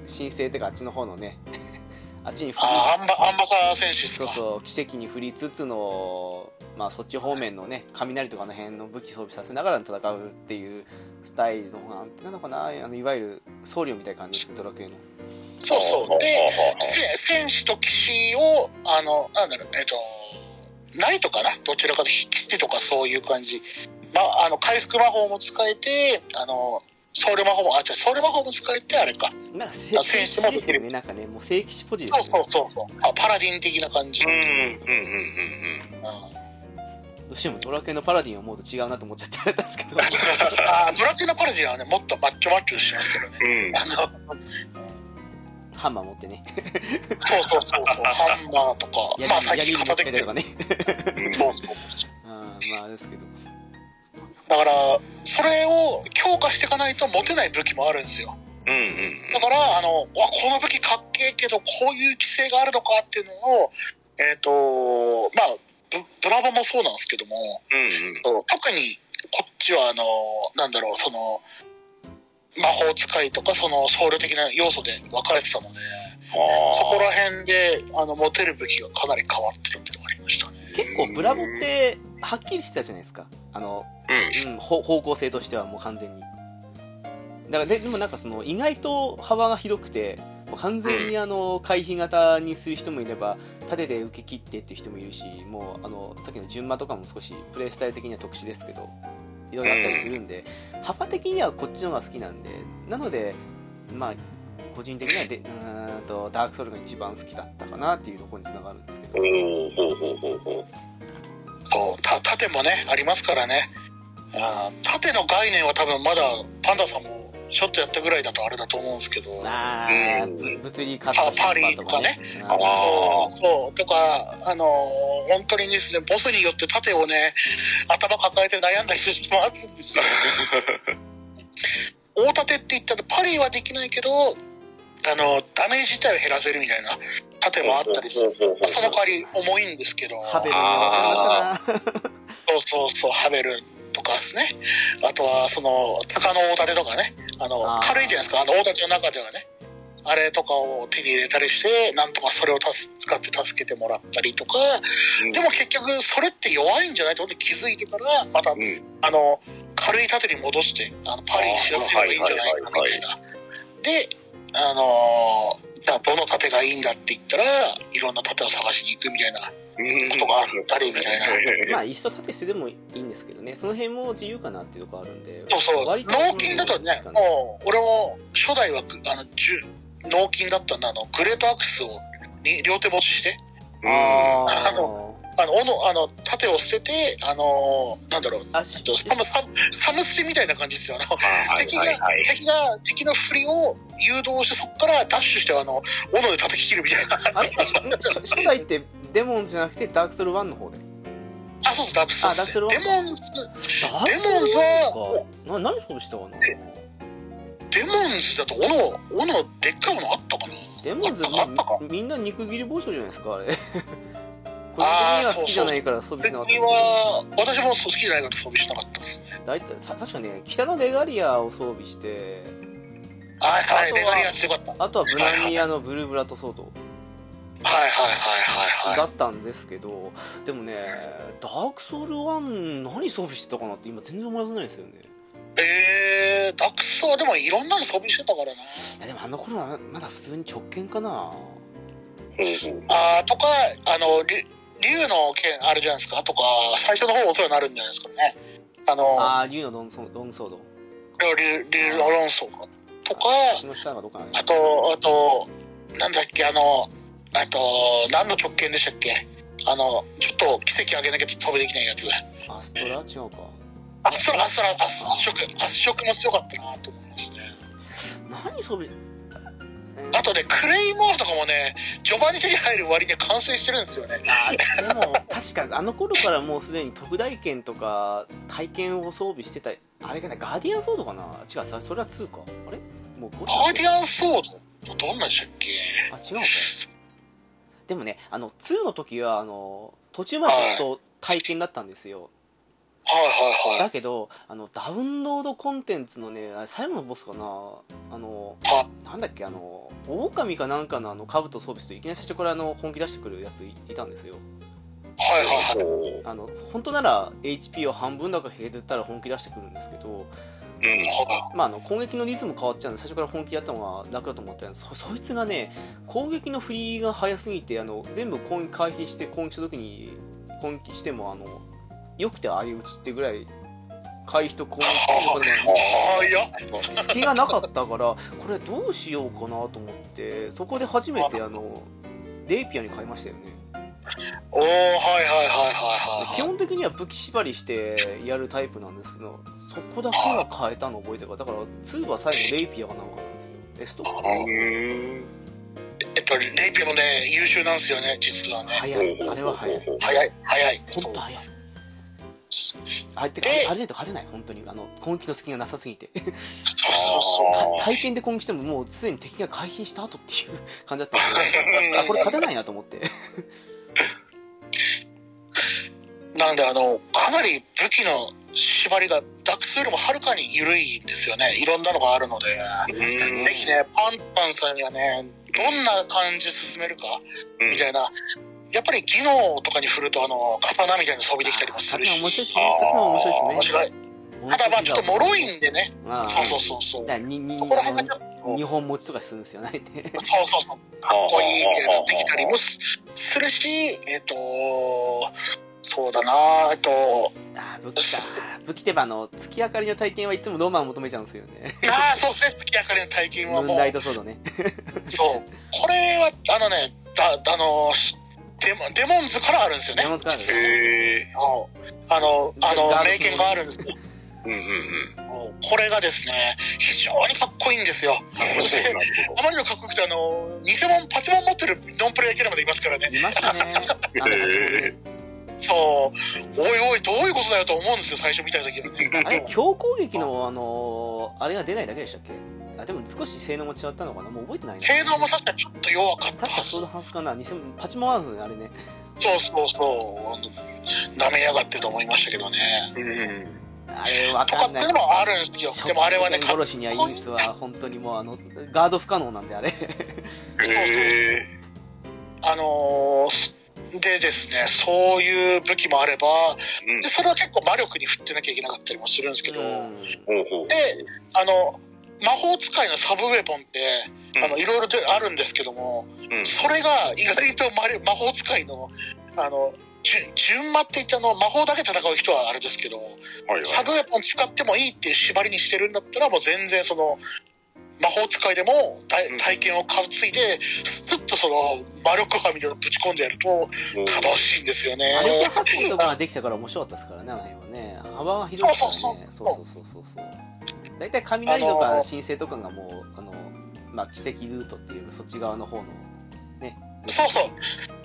申請ってかあっちの方のね あっちに振りあアンバアンバサダー選手ですか？そうそう奇跡に振りつつのまあそっち方面のね雷とかの辺の武器装備させながら戦うっていうスタイルの方が安定なのかな。あのいわゆる僧侶みたいな感じですドラクエのそうそうでせ戦士と騎士をあのなんだろうえっとナイトかなどちらかというと騎士とかそういう感じまああの回復魔法も使えてあのソウル魔法もあ違うソウル魔法も使えてあれかなんか聖聖騎士ですよねなんかねもう聖騎士ポジでそうすよねそうそうそうあパラディン的な感じ、うん。うん。うん。うん。うん。どうしてもドラクエのパラディンを思うと違うなと思っちゃってあれなんですけどあドラクエのパラディンはねもっとマッチョマッチョしてますけどねうん。あのハンマー持ってねそうそうそうそうハンマーとか 槍まあ最近片手でち替えたりとかねそうそうあまあですけどだからそれを強化していかないと持てない武器もあるんですようん。うん。だからあのわこの武器かっけえけどこういう規制があるのかっていうのをえっ、とまあブブラボもそうなんですけどもうん。特にこっちはあのなんだろうその魔法使いとかその僧侶的な要素で分かれてたのでそこら辺であの持てる武器がかなり変わってたっていうのがありましたね。結構ブラボってはっきりしてたじゃないですか。あの、うん。うん、ほ方向性としてはもう完全に。だからででもなんかその意外と幅が広くて完全にあの回避型にする人もいれば縦で受け切ってっていう人もいるしもうあのさっきの順馬とかも少しプレイスタイル的には特殊ですけどいろいろあったりするんで、幅的にはこっちの方が好きなんでなのでまあ個人的にはでうーんとダークソウルが一番好きだったかなっていうところにつながるんですけど。おーほうほうほうほう。そうた盾もねありますからね。あー盾の概念は多分まだパンダさんもちょっとやったぐらいだとあれだと思うんですけど。まあ、うん。ぶ物理活パパリとかね。そうそうとかあのー本当にですねボスによって盾をね頭抱えて悩んだりする人もあるんですよ。大盾って言ったらパリはできないけどあのダメージ自体を減らせるみたいな盾もあったりする、まあその代わり重いんですけど。ハベルそうそうそうハベルとかですね。あとはその鷹の大盾とかねあの軽いじゃないですか。あの大盾の中ではね。あれとかを手に入れたりしてなんとかそれを使って助けてもらったりとか。うん。でも結局それって弱いんじゃないってことに気づいてからまた、ん。あの軽い盾に戻してあのパリしやすいのがいいんじゃないかなみたいな。であのーじゃあどの盾がいいんだって言ったらいろんな盾を探しに行くみたいなことがあったりみたいな。まあ一緒縦捨てでもいいんですけどね。その辺も自由かなっていうところあるんで。そうそう。割と脳筋だとねうんもう俺も初代はあのじゅ脳筋だったんだ。あのグレートアクスをに両手持ちして。ああのあの斧あの盾を捨ててあのなんだろう。あしサムサムサムステみたいな感じですよ。あのはい敵が。敵が敵の振りを誘導してそこからダッシュしてあの斧で叩き切るみたいな。あれ初代ってデモンズじゃなくてダークソウル1の方で。あそうそうダークソウルあダークソウルデモンズ。ダークソウルデモンズは1か。な何そうしたかなデモンズだと斧斧でっかい斧あったかな？デモンズあったあったか？みみんな肉切り包丁じゃないですかあれ。個人的には好きじゃないから装備しなかった。私も好きじゃないから装備しなかったです。大体さ確かね北のレガリアを装備してはいはいあとはレガリア強かった。はいあとはブランニアのブルーブラッドソードはいはいはいはいだったんですけどでもねダークソウル1何装備してたかなって今全然思い出せないんですよね。えー、ダクソはでもいろんなの装備してたからな。いやでもあの頃はまだ普通に直剣かな。あーとかあのり竜の剣あるじゃないですか。とか最初の方お世話になるんじゃないですかね。あのああ竜のロンソロングソード。竜竜の論争とか足の下がどっかあとあとなんだっけあのあと何の直剣でしたっけ？あのちょっと奇跡あげなきゃ飛びできないやつ。アストラ？違うか。アストラアストラアス食アス食も強かったなと思いますね。何装備えー。あとね、クレイモアとかもね、序盤に手に入る割には完成してるんですよね。でも確かあの頃からもうすでに特大剣とか体験を装備してたあれかなガーディアンソードかな？違うさそれは2か。あれ？もう5ガーディアンソード？どんなんでしたっけ？あ違うのかでもねあの2の時はあの途中までずっと体験だったんですよはいはいはい。だけどあのダウンロードコンテンツのね最後のボスかなあのはなんだっけあの狼かなんかのあの兜装備といきなり最初からあの本気出してくるやついいたんですよはいはいはい。こあの本当なら HP を半分だか削ったら本気出してくるんですけど、まあ、あの攻撃のリズム変わっちゃうんで最初から本気やったのが楽だと思ったんです。そそいつがね攻撃の振りが速すぎてあの全部攻撃回避して攻撃した時に攻撃してもあのよくて相打ちってぐらい回避と攻撃とでああ、いや、隙がなかったからこれどうしようかなと思ってそこで初めてあのレイピアに変えましたよねおー、はいはいはいはいはい。基本的には武器縛りしてやるタイプなんですけどそこだけは変えたの覚えてるからだから2は最後レイピアがなんかなんですよ。エストうー。んえっと、レイピアもね、優秀なんですよね、実はね。早い。あれは早い。早い、早い。本当早い。あれってあれじゃないと勝てない本当に。あの攻撃の隙がなさすぎて。そうそうそう。た体験で攻撃してももうすでに敵が回避した後っていう感じだったんで。あこれ勝てないなと思ってなんで、あの、かなり武器の縛りがダックスよりもはるかに緩いんですよね。いろんなのがあるので。うんぜひね、パンパンさんにはね、どんな感じで進めるか、うんみたいな。やっぱり技能とかに振ると、あの、刀みたいなの装備できたりもするし。面白い面白いですね面白い。ただまあちょっと脆いんでね。そうそうそうそう。だからににそこら辺が日本持ちとかするんですよねそうそうそう。かっこいいみたいなのできたりもすするし、えっ、と、そうだなえっと、あー武器か。武器ってばあの月明かりの体験はいつもローマンを求めちゃうんですよね。ああ、そうですね、月明かりの体験はもう。ライ、トソードね。そう。これは、あのね、だあの、デモデモンズからあるんですよね。デ。モンズからあるへえそうあの、あの、名犬があるんですよ。うんうんうんこれがですね、非常にかっこいいんですよ。あまりのかっこよくて、あの、偽物、パチモン持ってるノンプレイヤーキャラまでいますからね。いますね そう。おいおい、どういうことだよと思うんですよ、最初見た時はね。あれ強攻撃のあのーあれが出ないだけでしたっけ？あでも少し性能も違ったのかな？もう覚えてないな？性能も確かにちょっと弱かった確かそうはず。のはずかな偽物パチモンアーズねあれねそうそうそう。あの舐めやがってと思いましたけどね。うんうんあれわとかかんない。っていうのもあるんですよ。でもあれはね、かっ殺しにはイースは本当にもうあのガード不可能なんであれ。へえあのーでですね、そういう武器もあれば、うん。で、それは結構魔力に振ってなきゃいけなかったりもするんですけど、うん。ほうほう。で、あの、魔法使いのサブウェポンって、うん。あの、いろいろであるんですけども、うん。それが意外と魔法使いの、あの、順順魔って言ってあの、魔法だけ戦う人はあれですけど、はいはい。サブウェポン使ってもいいっていう縛りにしてるんだったら、もう全然その、魔法使いでも体験を担いで、スッとその魔力波みたいなのぶち込んでやると楽しいんですよね。魔力発電とかができたから面白かったですからねあの辺はね。幅が広いからね。そそうう。そうそうそうそうそう。大体雷とか神聖とかがもうあのまあ奇跡ルートっていうかそっち側の方のそうそう。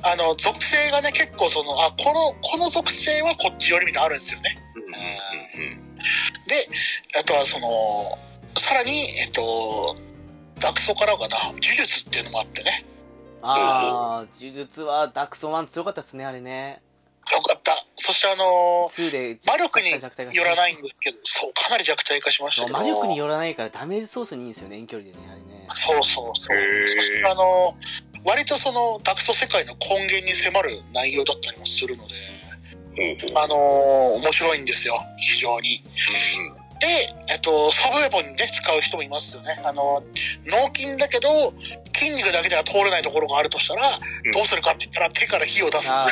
あの、属性がね、結構その、あ、この、この属性はこっち寄りみたいなのあるんですよね。うんうんで、あとはその、さらに、えっと、ダクソからかな、呪術っていうのもあってね。ああ呪術はダクソ1強かったですねあれねよかった。そしてあの、2で魔力に弱体化寄らないんですけど、そう、かなり弱体化しましたけど。魔力によらないからダメージソースにいいんですよね遠距離でねあれねそうそうそう。そしてあの、割とその、ダクソ世界の根源に迫る内容だったりもするので、あの面白いんですよ、非常に。で、えっと、サブウェポンにね、使う人もいますよね。あの、脳筋だけど、筋肉だけでは通れないところがあるとしたら、うん。どうするかって言ったら手から火を出すんあ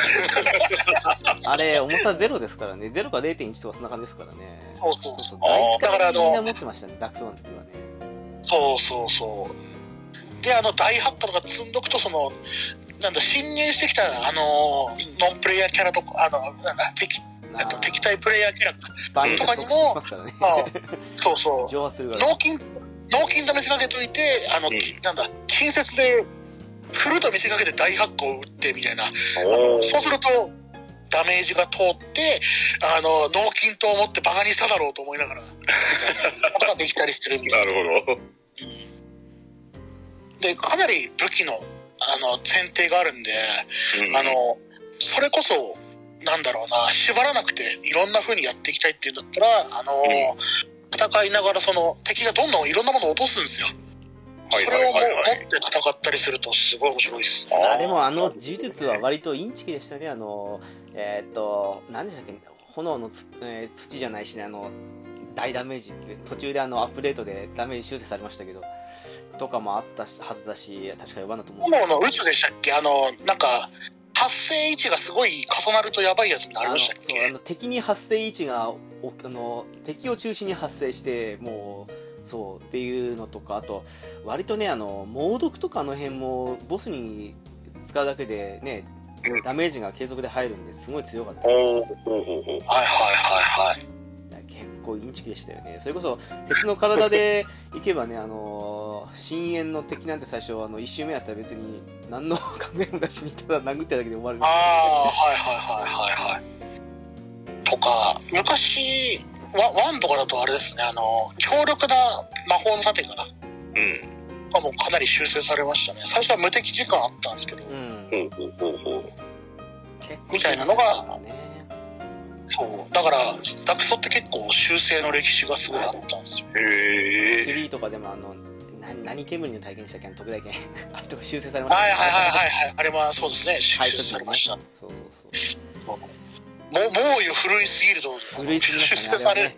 あれ重さゼロですからね。ゼロか0.1とかそんな感じですからね。そうそうそう。だからあのみんな持ってましたねダクソ1の時はね。そうそうそう。で、あの、大発火とか積んどくと、その、なんだ、侵入してきた、あの、ノンプレイヤーキャラとか、あの、なんだ、敵、あと敵対プレイヤーキャラ、とかにもしまあ、そうそう。蒸発するから脳筋、脳筋と見せかけといて、あの、うんなんだ、近接で、振ると見せかけて大発光を打ってみたいな。そうすると、ダメージが通って、あの、脳筋と思ってバカにしただろうと思いながら、こ とができたりするみたいな。なるほど。で、かなり武器の、あの、選定があるんで、うん。あの、それこそ、なんだろうな、縛らなくて、いろんな風にやっていきたいっていうんだったら、あの、戦いながら、その、敵がどんどんいろんなものを落とすんですよ。それをもう持って戦ったりすると、すごい面白いです。あでもあの呪術は割とインチキでしたねあのえーっと何でしたっけ？炎のつ、えー土じゃないしねあの大ダメージ途中であのアップデートでダメージ修正されましたけどとかもあったしはずだし確かにワナと思う。んですけど炎の渦でしたっけ？あの、なんか、発生位置がすごい重なるとやばいやつみたいなりましたっあのそうあけの敵に発生位置がおあの敵を中心に発生してもうそうっていうのとかあと割とねあの猛毒とかあの辺もボスに使うだけでねうん。ダメージが継続で入るんですごい強かったです。はいはいはいはい。構インチキでしたよねそれこそ鉄の体でいけばねあの深淵の敵なんて最初あの1周目やったら別に何の考えもなしにただ殴っただけで終わるんでああ、はいはいはいはいはい。とか、昔、ワワンとかだとあれですね、あの、強力な魔法の盾かな。うん。がもうかなり修正されましたね。最初は無敵時間あったんですけど、うんほうほうほうほう。結構みたいなのがねそう。だから、ダクソって結構修正の歴史がすごいあったんですよ。へえ。3とかでもあのな何煙の体験でしたっけ？特大剣あれとか修正されましたはいはいはいはいはい。あれはそうですね、修はい正されました。もそうそうう、もうよ古いすぎると、そう古いすぎま修したね正される。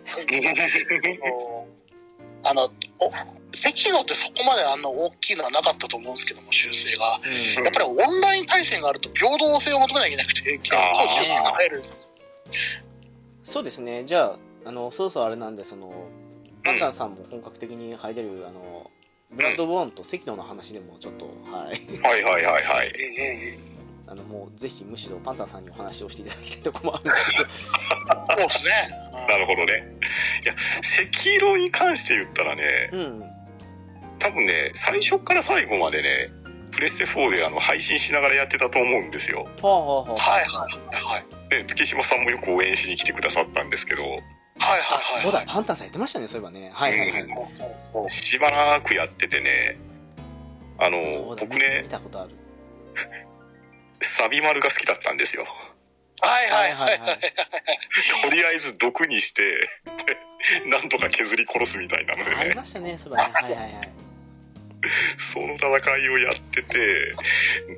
あ の、お赤炉ってそこまであんな大きいのはなかったと思うんですけども、修正が。あれはねやっぱりオンライン対戦があると平等性を求めなきゃいけなくて、結構修正が入るんです。そうですねじゃああのそろそろあれなんでそのパンタンさんも本格的に入れるあのブラッドボーンと赤道の話でもちょっとはいはいはいはいはい。あのもうぜひむしろパンタンさんにお話をしていただきたいところもあるんですけどそうですね。なるほどね。いや、赤色に関して言ったらね、うん多分ね、最初から最後までね、プレステ4であの配信しながらやってたと思うんですよ。はあはあはあ。はいはいはい。で、月島さんもよく応援しに来てくださったんですけど、はいはいはい。そうだパンタンさんやってましたねそういえばね。はいはいはい。しばらくやっててね、あのそう、だ僕ね見、たことある。サビ丸が好きだったんですよ。はいはいはいはい。とりあえず毒にして、でなんとか削り殺すみたいなのでね、ありましたねそういえばね。はいはいはいその戦いをやってて、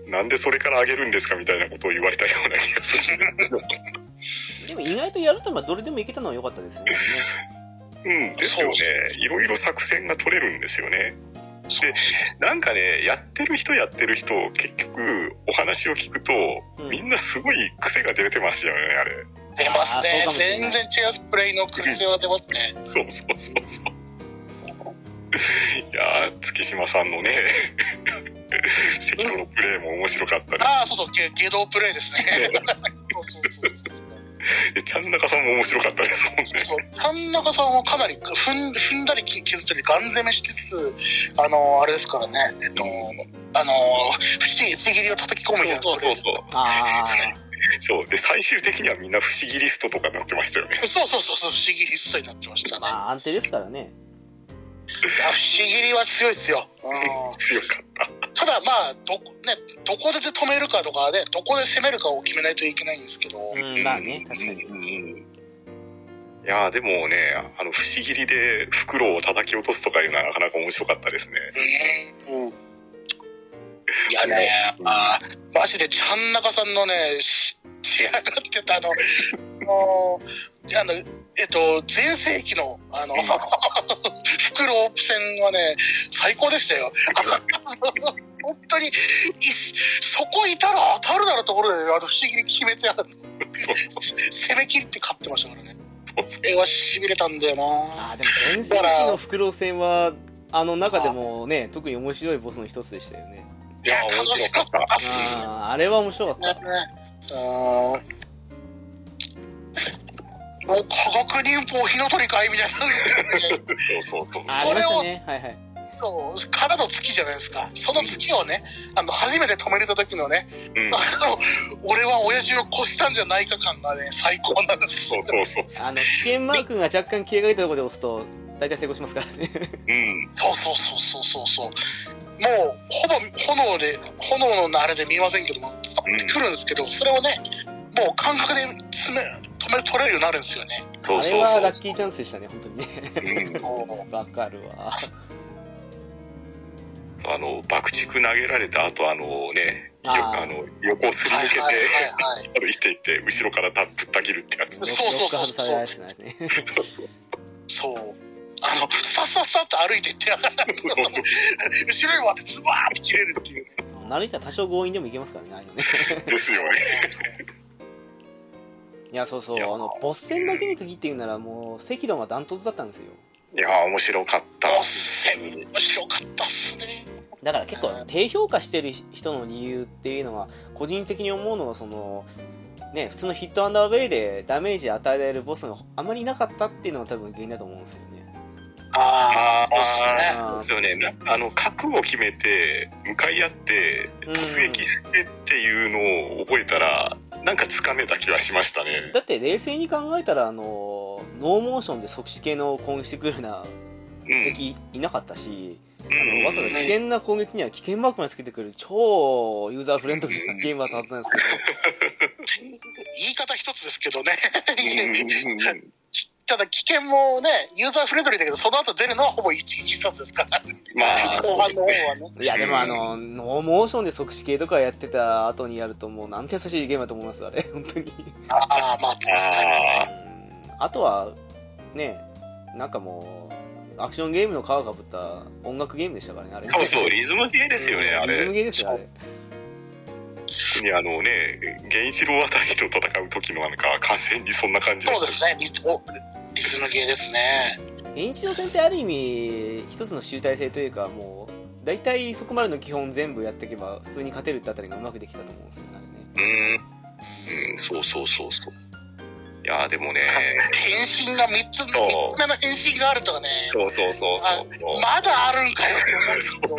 なんでそれからあげるんですかみたいなことを言われたような気がするんですけど、でも意外とやるとまあどれでもいけたのは良かったですよねうん、ですよね。いろいろ作戦が取れるんですよね。で、なんかね、やってる人やってる人、結局、お話を聞くと、うんみんなすごい癖が出てますよね、あれ。出ますねあーそうかもしれない全然違うプレイの癖は出ますね。そうそうそうそう。いやー、月島さんのね、関野のプレーも面白かったでああ、そうそう、ゲゲドプレイです ね。そうそうそうす。で、ちゃん中さんも面白かったですもんね。そう。田中さんはかなり踏ん踏んだり削ったりガン攻めしつつ、あの、あれですからね、えっと、あの、不思議、不思議を叩き込むみたいな。そうそうそう。あそう。で、最終的にはみんな不思議リストとかになってましたよね。そうそうそうそう、不思議リストになってましたあね。まあ安定ですからね不思議は強いですよ。うん強かった。ただまあ、どこ、ね、どこで止めるかとかで、どこで攻めるかを決めないといけないんですけど、うんまあね確かにうんいやーでもね、あの、不思議で袋を叩き落とすとかいうのはなかなか面白かったですね。うん。いやね、あーマジでちゃん中さんのね、し仕上がってた あの、あの、えっと、全盛期の、あの、袋オープ戦はね、最高でしたよ。本当に、いそこいたら当たるならところで、あの、不思議に決めてある。攻め切って勝ってましたからね。それは痺れたんだよなあーでも全盛期のフクロウ戦はあの中でもね特に面白いボスの一つでしたよねいやー面白かった。あれは面白かったもう科学忍法火の鳥かいみたいな。そうそうそう。ありましたねはいはいそうからの月じゃないですかその月をねあの初めて止めれた時のねうんあの俺は親父を越したんじゃないか感がね最高なんですそうそうそうそあの危険マークが若干消えかけたところで押すと大体成功しますからねう。うん。そうそうそうそうそうそうもうほぼ炎で炎のあれで見えませんけども伝わってくるんですけど、それをねもう感覚で詰め止め取れるようになるんですよね。そうあれそうそう。はラッキーチャンスでしたね本当にね。うん。そうわかるわ。あの、爆竹投げられた後、あのね、よあの、横をすり抜けて、はいはいはいはい。歩いていって、後ろからたぶった切るってやつ。そうそうそうそう。そうあのさっさっさっと歩いていって 後ろに回ってズバーって切れるっていう。ね歩いたら多少強引でもいけますからねああいうのね。ですよね。いやそうそう。あのボス戦だけに限って言うならもう赤道がダントツだったんですよ。いやー、面白かった。おっせん面白かったっすね。だから結構低評価してる人の理由っていうのは個人的に思うのはそのね普通のヒットアンダーウェイでダメージ与えられるボスがあまりいなかったっていうのが多分原因だと思うんですよねああそうですよね。なあの、覚悟を決めて、向かい合って、うん。突撃してっていうのを覚えたら、なんかつかめた気はしましたね。だって冷静に考えたらあのノーモーションで即死系の攻撃してくるようなうん。敵いなかったし、うあのんわざわざ危険な攻撃には危険マークまでつけてくる超ユーザーフレンドリーなゲームだったはずなんですけど。言い方一つですけどね。うん ただ危険もねユーザーフレンドリーだけどその後出るのはほぼ一一冊ですから。まあ、後半の方はね。いやでもあのノーモーションで即死系とかやってた後にやるともうなんて優しいゲームだと思いますあれ。本当に。ああまあ確かに。あとはねなんかもうアクションゲームの皮かぶった音楽ゲームでしたからねあれ。あ、そうそう、リズムゲーですよね、あれ。リズムゲーですよあれ。特にあのね、源一郎あたりと戦う時のなんか、完全にそんな感じそうですねリズムゲーですね。延長戦ってある意味一つの集大成というかもう大体そこまでの基本全部やっていけば普通に勝てるってあたりがうまくできたと思うんですよね。うん、うん、そうそうそうそう。いやーでもね、変身が3つ三つ目の変身があるとかね。そうそうそうそう。そう。まだあるんかよって思うんですけど。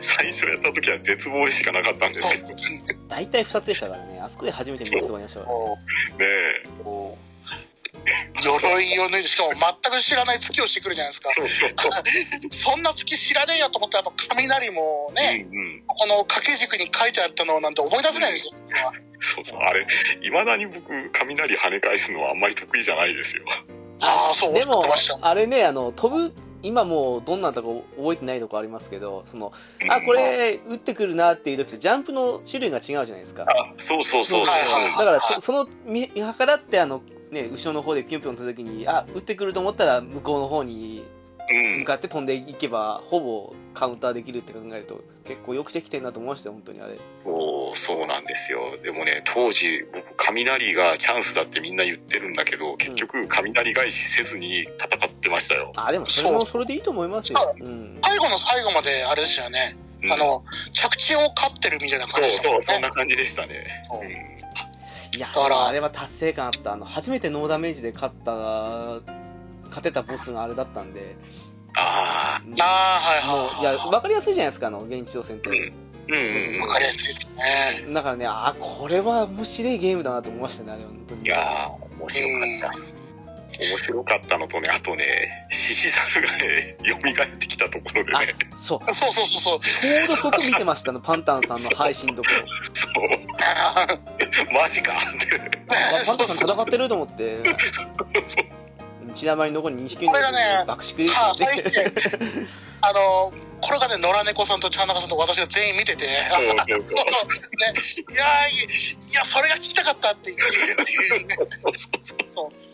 最初やった時は絶望しかなかったんですけど、ね大体2つでしたからね。あそこで初めて見つまりましたからもえ。鎧を脱いでしかも全く知らない月をしてくるじゃないですかそうそうそう。そんな月知らねえよと思ってあの雷もね、うんうん。この掛け軸に書いてあったのなんて思い出せないんですよ。そうそう。あれ、未だに僕、雷跳ね返すのはあんまり得意じゃないですよ。ああ、そう、でも。あれねあの飛ぶ今もうどんなとこ覚えてないとこありますけどそのうんあこれ打ってくるなっていう時とジャンプの種類が違うじゃないですかあそうそうそう。はいはいはいだからそその見見計らってあのね後ろの方でピョンピョン飛んだ時にあ打ってくると思ったら向こうの方にうん向。かって飛んでいけばほぼカウンターできるって考えると結構よくできてんなと思いましたよ本当にあれそう、そうなんですよ。でもね、当時、僕、雷がチャンスだってみんな言ってるんだけど、結局、雷返しせずに戦ってましたよ。あでもそれもそれでいいと思いますようん最後の最後まであれですよね。うんあの、着地を勝ってるみたいなそう感じでしたもそう、そんんね。な感じでしたね。そううんいやあれは達成感あった。あの初めてノーダメージで勝った勝てたボスがあれだったんで。あああ、はいはいやはい。分かりやすいじゃないですかあの現地挑戦って、うん。あ、うんうんわかりやすいですね。だからねあこれは面白いゲームだなと思いましたねあれは本当に。いやー、面白かった。面白かったのとね、あとね、獅子猿がね、蘇ってきたところであね、そう。そうそうそうそう。ちょうどそこ見てましたのパンタンさんの配信のところそう、マジか。って。あパンタンさん戦ってると思って。血だまりのところに認識これがね爆縮ではって。いあの、これがね、野良猫さんと茶中さんと私が全員見てて、そうそうそう。ね、いやーいいや、それが聞きたかったって言ってっていうね。そうそうそう。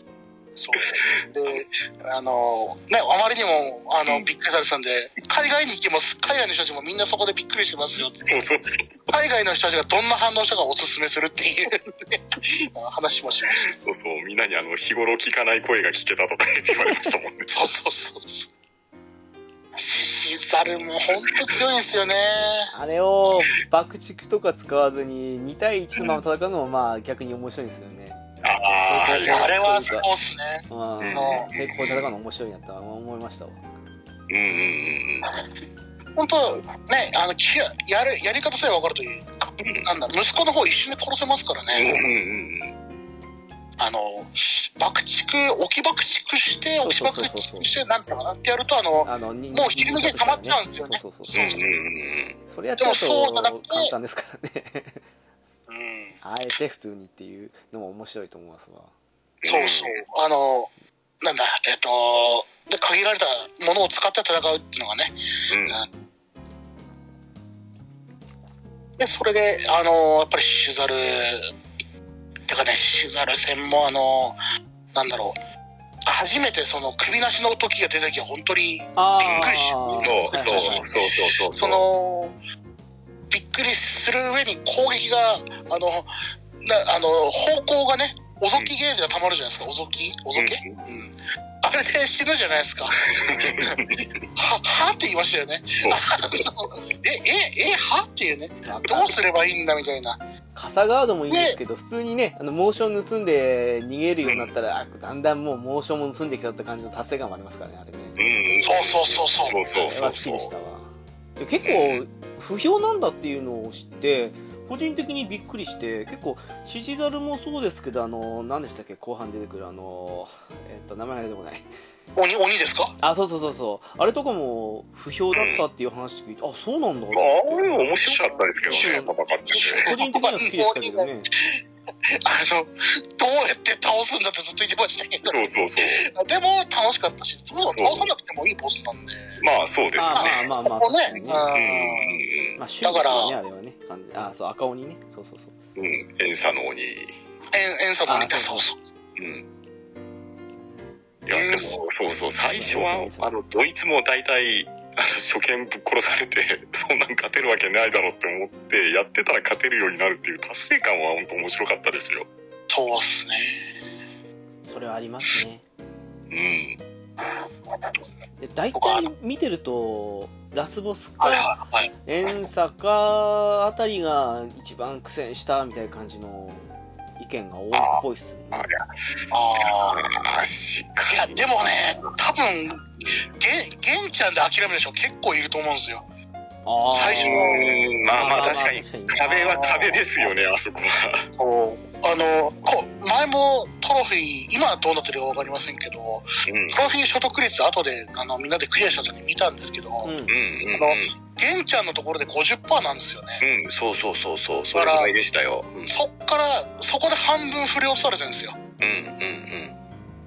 そう。で、あの、ね、あまりにも、あの、うんびっくりされてたんで、海外に行けば、海外の人たちもみんなそこでびっくりしてますよって。そうそうそう。海外の人たちがどんな反応したかおすすめするっていう、ね、話もしました。そうそう、みんなにあの、日頃聞かない声が聞けたとか言われましたもんね。そうそうそうそう。獅子猿も本当強いんですよね。あれを爆竹とか使わずに2対1のまま戦うのもまあ逆に面白いですよね、ああ、あれはそうっすね。うん、うん。成功で戦うの面白いなとは思いましたわ。うんうんうん本当ね、あの、きややる、やり方さえ分かるという、うんなんだ、息子の方一瞬で殺せますからうんうんね。うん。あの、爆竹、置き爆竹して、置き爆竹して、なんとかなってやると、あの、あのにもう昼抜け溜まっちゃうんですよね。そうそうそうう。んうんうんそれやっちゃうと簡単ですからね。うん、あえて普通にっていうのも面白いと思いますわそうそう。あの、なんだ、えっと、で、限られたものを使って戦うっていうのがね。うんで、それで、あの、やっぱり獅子猿、てかね、獅子猿戦も、あの、なんだろう。初めてその首なしの時が出た時は本当にあびっくりしそうそうはいそうそうそうそのびっくりする上に攻撃があのなあの方向がねおぞきゲージがたまるじゃないですか。おぞき？おぞけ、うん。あれで死ぬじゃないですか。ははって言いましたよね。えええはっていうね。どうすればいいんだみたいな。傘ガードもいいんですけど、普通にね、あの、モーション盗んで逃げるようになったら、あだんだんもうモーションも盗んできたって感じの達成感もありますからね、あれね。うん。そうそうそうそう。そうそうそうそう。は好きでしたわ。で結構、不評なんだっていうのを知って、個人的にびっくりして、結構、獅子猿もそうですけど、あの、何でしたっけ、後半出てくる、あの、えっと、名前が出てこない。鬼鬼ですか？あ、そうそうそうそう。あれとかも不評だったっていう話聞いて、あ、そうなんだ。あれ面白かったですけどね個人的には好きでしたけどね。あのどうやって倒すんだってずっと言ってましたけど。そうそうそう。でも楽しかったしそもそも倒さなくてもいいボスなんで。まあそうですよあねまあまあまあ。ね確かにうんうんまあ、趣味ですよね、あれはね。完全に。あ、そう、赤鬼ね。そうそうそう。うん。うん遠佐の鬼。塩塩素の鬼だあそうそう。うん。いやでもそうそう。最初はうんあのドイツも大体あの初見ぶっ殺されて そんなん勝てるわけないだろうって思ってやってたら勝てるようになるっていう達成感は本当面白かったですよ。そうっすね。それはありますね。うん。で、大体見てると、ラスボスはいか、はいはい。遠坂かあたりが一番苦戦したみたいな感じの意見が多いっぽいっすよね。あああしっあいかりやでもね多分ゲンゲンちゃんで諦める人結構いると思うんですよ。最初の。うんまあまあ確かに。壁は壁ですよねあそこは。そう。あのこ前もトロフィー今はどうなってるか分かりませんけどうん。トロフィー所得率後であのみんなでクリアした時に見たんですけど、うん。うんうん。あのゲンちゃんのところで50%なんですよね、うんうんそうそうそうそうそれぐらいでしたよ。うん。そっからそこで半分振り落とされてるんですよ。うんうん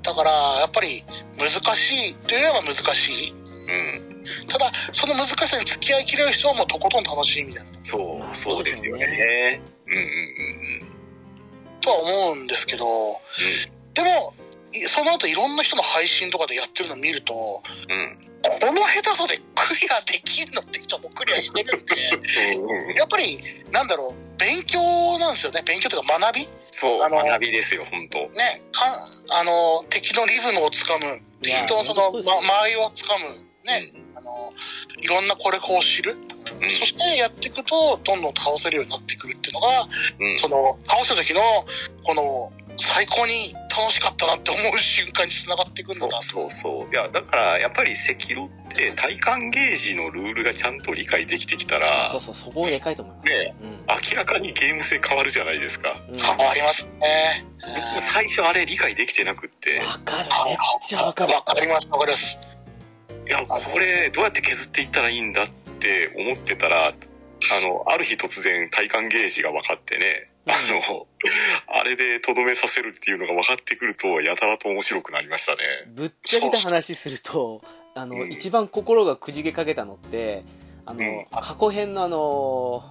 だからやっぱり難しいといえば難しい。うん。うんただその難しさに付き合いきれる人はもうとことん楽しいみたいな。そうそうですよね。うんうんうんとは思うんですけどでもいその後いろんな人の配信とかでやってるの見るとうんうんこの下手さでクリアできんのって人もクリアしてるんでうやっぱりなんだろう勉強なんですよね。勉強というか学び。そう学びですよ本当。ねかあの敵のリズムをつかむ。いや人のその、ま、間合いをつかむ。ね、あのいろんなこれこう知る、うん。そしてやっていくとどんどん倒せるようになってくるっていうのがうん。その倒した時のこの最高に楽しかったなって思う瞬間につながってくるそうんだそうそう。いやだからやっぱり赤色って体感ゲージのルールがちゃんと理解できてきたらそうそう、そこでかいと思います。ねうん。明らかにゲーム性変わるじゃないですか。うん。変わりますね。僕も最初あれ理解できてなくって。わかる、めっちゃわかる。わかりますわかります。いやこれどうやって削っていったらいいんだって思ってたらあのある日突然体感ゲージが分かってねあのあれでとどめさせるっていうのが分かってくるとやたらと面白くなりましたね。ぶっちゃけた話すると、あの、うん。一番心がくじけかけたのって、あの、うん。過去編のあの、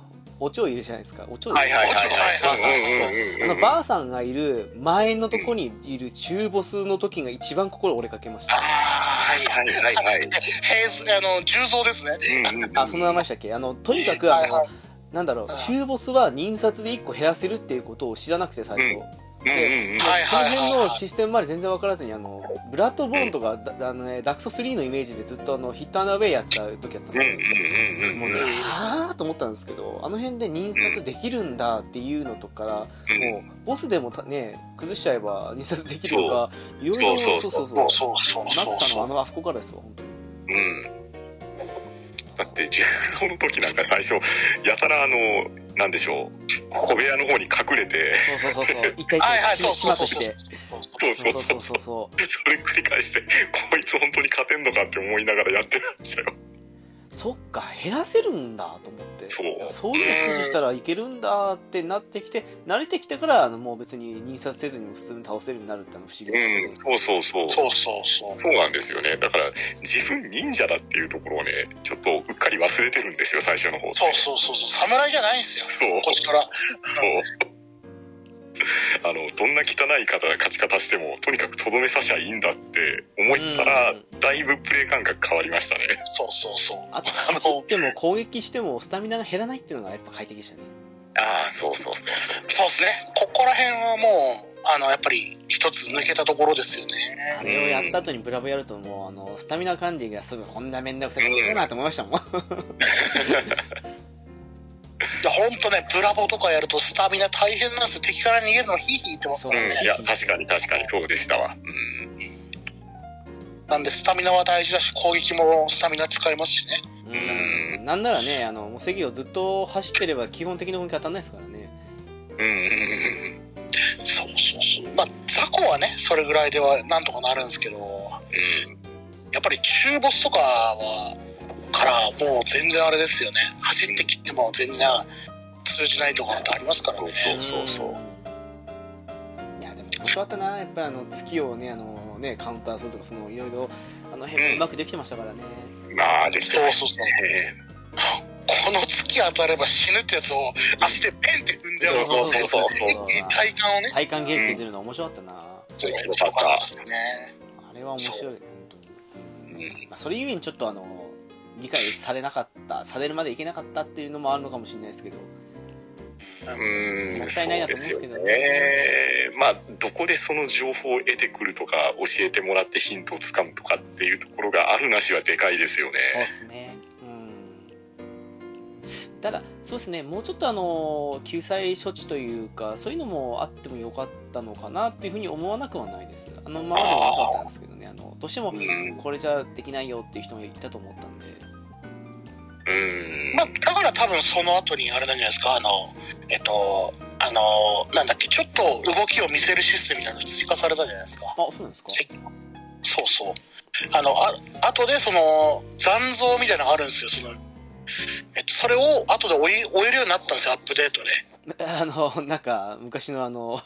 お蝶いるじゃないですか。お蝶いるはいはいはいばあさん。はいうんうんばあさんがいる前のとこにいる中ボスの時が一番心折れかけました。ああはいはいはいはい。あの重蔵ですね。あ、その名前でしたっけ？あの、とにかく、あのはいはい、なんだろう、中ボスは印刷で1個減らせるっていうことを知らなくて、最初。で、その辺のシステムまで全然分からずに、あの、ブラッドボーンとか、あのね、ダクソ3のイメージでずっとあの、ヒットアンダーウェイやってた時やったの。もうね、ああと思ったんですけど、あの辺で印刷できるんだっていうのとかもう、ボスでもね、崩しちゃえば印刷できるとか、いろいろ、そうそうそう、なったのはあの、あそこからですよ、本当に。うん。だって 重曹の時なんか最初、やたらあの、なんでしょう、小部屋の方に隠れて、そうそうそうそう。一回一回 そうそうそう。そうそうそれ繰り返して、こいつ本当に勝てんのかって思いながらやってましたよ。そっか減らせるんだと思ってそうそういうの駆使したらいけるんだってなってきて慣れてきてからあのもう別に認殺せずにも普通に倒せるようになるってのは不思議ですよねうん、そうそうそう。そうそうそう。そうなんですよね。だから、自分忍者だっていうところをね、ちょっとうっかり忘れてるんですよ、最初の方。そうそうそうそう。侍じゃないんですよ。そう。こっちから。そう。あの、どんな汚い方が勝ち方しても、とにかくとどめさしゃいいんだって思ったらう、だいぶプレイ感覚変わりましたね。そうそうそう。あと 走っても攻撃してもスタミナが減らないっていうのがやっぱ快適でしたねああ、そうそうそうそう。そうですね。ここら辺はもう、あの、やっぱり一つ抜けたところですよあね。れをやった後にブラボやるともうあのスタミナ管理がすぐこんなめんどくさいことするなと思いましたもんいや、ほんとね、ブラボーとかやるとスタミナ大変なんですよ。敵から逃げるのヒーヒー言ってますそうからね。うん、いや、確かに確かにそうでしたわ。うん。なんで、スタミナは大事だし、攻撃もスタミナ使えますしね。うんなんならねあのもう関をずっと走ってれば基本的な攻撃当たんないですからねうんうんうんそうそうそう。まあ、雑魚はね、それぐらいではなんとかなるんですけど、やっぱり中ボスとかは、からもう全然あれですよね。走って切っても全然通じないところってありますからね。そうそうそううんいやでも面白かったなやっぱりあの月をねあのねカウンターするとかそのいろいろあの辺もうまくできてましたからね、うん。まあ、できてましそうそうそう。たね。この月当たれば死ぬってやつを足でペンって踏んでもそうそうそうそう体感をね。体感ゲージ出るの面白かったな、そう面面白かっ白かったですね。あれは面白い本当に、うんうんまあ、それゆえにちょっとあの理解されなかったされるまでいけなかったっていうのもあるのかもしれないですけどた。うん、もったいないなと思うんですけどそうですよね。まあ、どこでその情報を得てくるとか、教えてもらってヒントをつかむとかっていうところがあるなしはでかいですよね。そうですね。うん。ただそうですね。もうちょっとあの救済処置というかそういうのもあってもよかったのかなっていうふうに思わなくはないです。あのままでも面白かったんですけどね。あのどうしてもうん。これじゃできないよっていう人もいたと思ったんでうん。まあ、だから多分その後にあれなんじゃないですか、あの、えっと、あの、なんだっけ、ちょっと動きを見せるシステムみたいなの追加されたじゃないですか？あそうなんですか？そうそう。あの、あ後でその、残像みたいなのがあるんですよ、その、えっと、それを後で追い追えるようになったんですよ、アップデートで。あのなんか昔のあの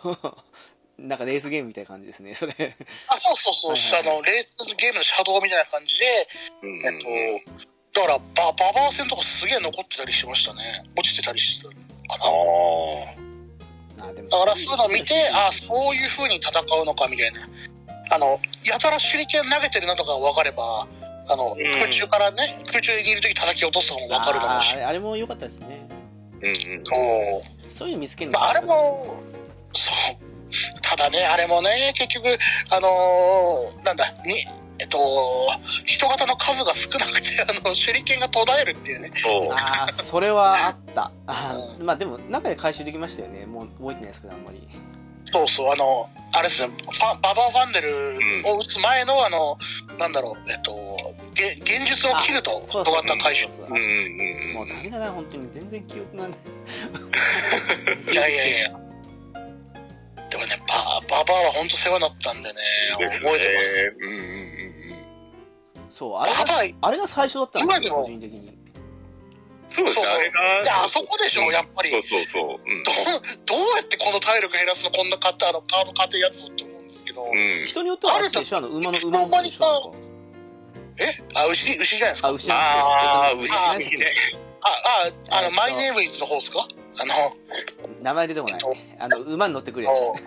なんかレースゲームみたいな感じですねそれあ、そうそうそう、はいはいはいあの、レースゲームのシャドウみたいな感じで、うんえっと、だから、バババア戦とかすげえ残ってたりしましたね。落ちてたりしてたかあな。あ。あでもだからそういうのを見て、あそういう風に戦うのかみたいな。あの、やたら手裏剣投げてるなとか分かれば、あの、うん空中からね、空中にいる時叩き落とすのも分かるだろうしあ。れあれも良かったですねうんうん。そう。そういうの見つけるのまあ、あれも、そう。ただね、あれもね、結局、あのーなんだ、に、えっと、人型の数が少なくて、あの、手裏剣が途絶えるっていうね。そう。ああそれはあった あーまあでも中で回収できましたよねもう覚えてないですけどあんまりそうそう、あの、あれですね、ファババアファンデルを打つ前の、あの、なんだろう、えっと、げ現実を切ると、人そうそう型回収。そうそううんうんうん。もうダメだな本当に全然記憶がない いやいやいや。でもね、バババアは本当世話だったんでね、です覚えてます。ね。うんうんうんうん。そうあれがババア、いあれが最初だったんですよ今でも個人的にそうですね、あれが。や、あそこでしょ、やっぱり。そうそうそう。うんどうどうやってこの体力減らすのこんな買ったあのカード買ってやつをって思うんですけど、うん。人によってはあれでしょあの馬の馬の方でしょなんかえ？あ牛牛じゃないですか？あ牛じゃああ、牛にね。あああの、えっとマイネームイズの方ですか？あの名前出てこない。あの馬に乗ってくるやおつ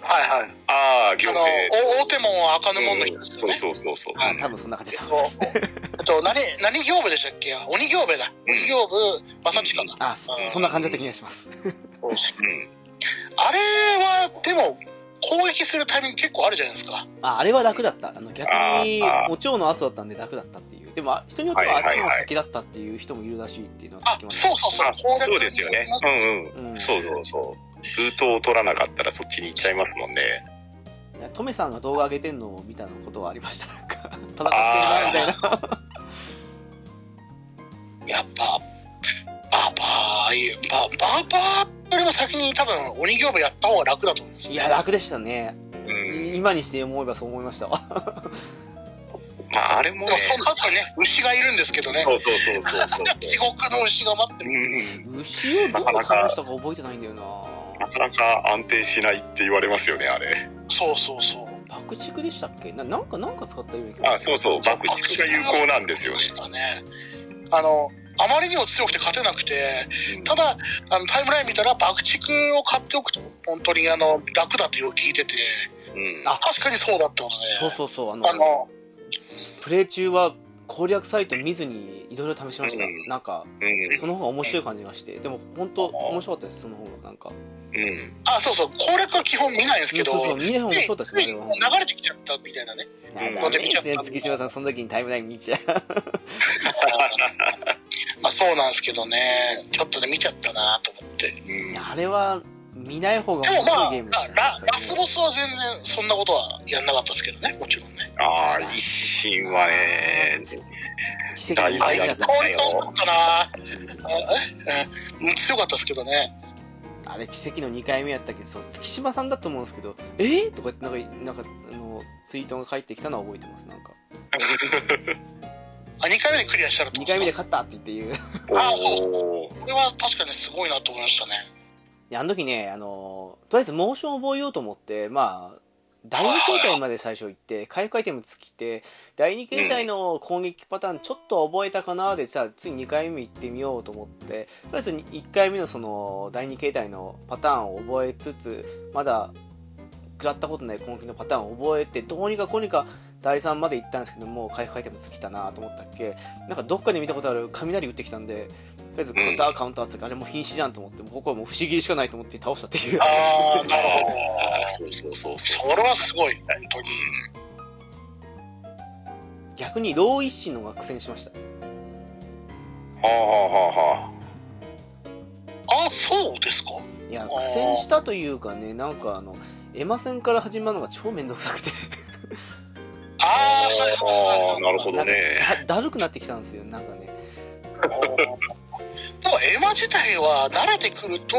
はいはい。ああ、行あの大手門赤沼門の人ですよそうね、そうそうそう。あ多分そんな感じでえっとえっと何何行部でしたっけ？鬼行部だ。鬼行部正親かな、あそそんな感じだった気がします。うん。あれはでも攻撃するタイミング結構あるじゃないですか。ああれは楽だった。あの逆にお蝶の後だったんで楽だったっていうでもあ人によってはあっちの先だったっていう人もいるらしいっていうのは聞あきましたそうそうそうそうですよね。うんうん。うんそうそうそう。ルートを取らなかったらそっちに行っちゃいますもんね。トメさんが動画上げてんのを見たことはありましたなんか 戦ってるなみたいなああいう、ババーバーよりも先に多分鬼行部やった方が楽だと思います、いや、楽でしたね。うん。今にして思えばそう思いましたわ。まあ、あれもねその後はね、牛がいるんですけどね。そうそうそうそうそう 地。獄の牛が待ってる。うん。牛をどう倒したか覚えてないんだよな。なかなか安定しないって言われますよね、あれ。そうそうそう。爆竹でしたっけ？ななんか、なんか使ったようなあ、そうそう、爆竹が有効なんですよね。ね。あの、あまりにも強くて勝てなくて、ただ、あのタイムライン見たら爆竹を買っておくと、本当にあの、楽だっていうのを聞いてて、うん。あ確かにそうだったので、そうそうそう。あの、あの、プレイ中は攻略サイト見ずにいろいろ試しました。うんなんか、うん。その方が面白い感じがして。でも、本当面白かったです、その方が。なんか。うん。あ、そうそう、攻略は基本見ないんですけど、そうそう、見ない方が面白かったですね。流れてきちゃったみたいなね。なんうんかダメですね、月島さん、その時にタイムライン見ちゃう。まあそうなんですけどね、ちょっとね、見ちゃったなと思って。うん。あれは、見ない方が面白いゲームですね。ララスボスは全然そんなことはやんなかったですけどね、もちろんね。ああ、一心はね、奇跡の大回だった。香り楽しかったなあええ強かったですけどね。あれ、奇跡の2回目やったけ？ど、そう、月島さんだと思うんですけど、え？ー、とか言って、なんか、なんか、あの、ツイートが返ってきたのは覚えてます、なんか。あ、2回目でクリアしたらどう2回目で勝ったって言って言う。あそうこれは確かにすごいなと思いましたね。であの時ね、あの、とりあえずモーションを覚えようと思って、まあ、第2形態まで最初行って、回復アイテム尽きて、第2形態の攻撃パターンちょっと覚えたかなで、じゃあ次2回目行ってみようと思って、とりあえず1回目のその第2形態のパターンを覚えつつ、まだ食らったことない攻撃のパターンを覚えて、どうにかこうにか第3まで行ったんですけども、回復アイテム尽きたなと思ったっけ、なんかどっかで見たことある雷打ってきたんで、とりあえずカウンターカウンターつって、あれもう瀕死じゃんと思って、僕はもう不思議しかないと思って倒したっていう。ああ、なるほど。そうそうそうそれはすごい、本当に。逆にロー一心の方が苦戦しました。はあはあはあはあ、そうですかいや、ー苦戦したというかね、なんかあの、エマ戦から始まるのが超めんどくさくて、あ あ、なるほどね。だるくなってきたんですよ、なんかね。でもエマ自体は慣れてくると、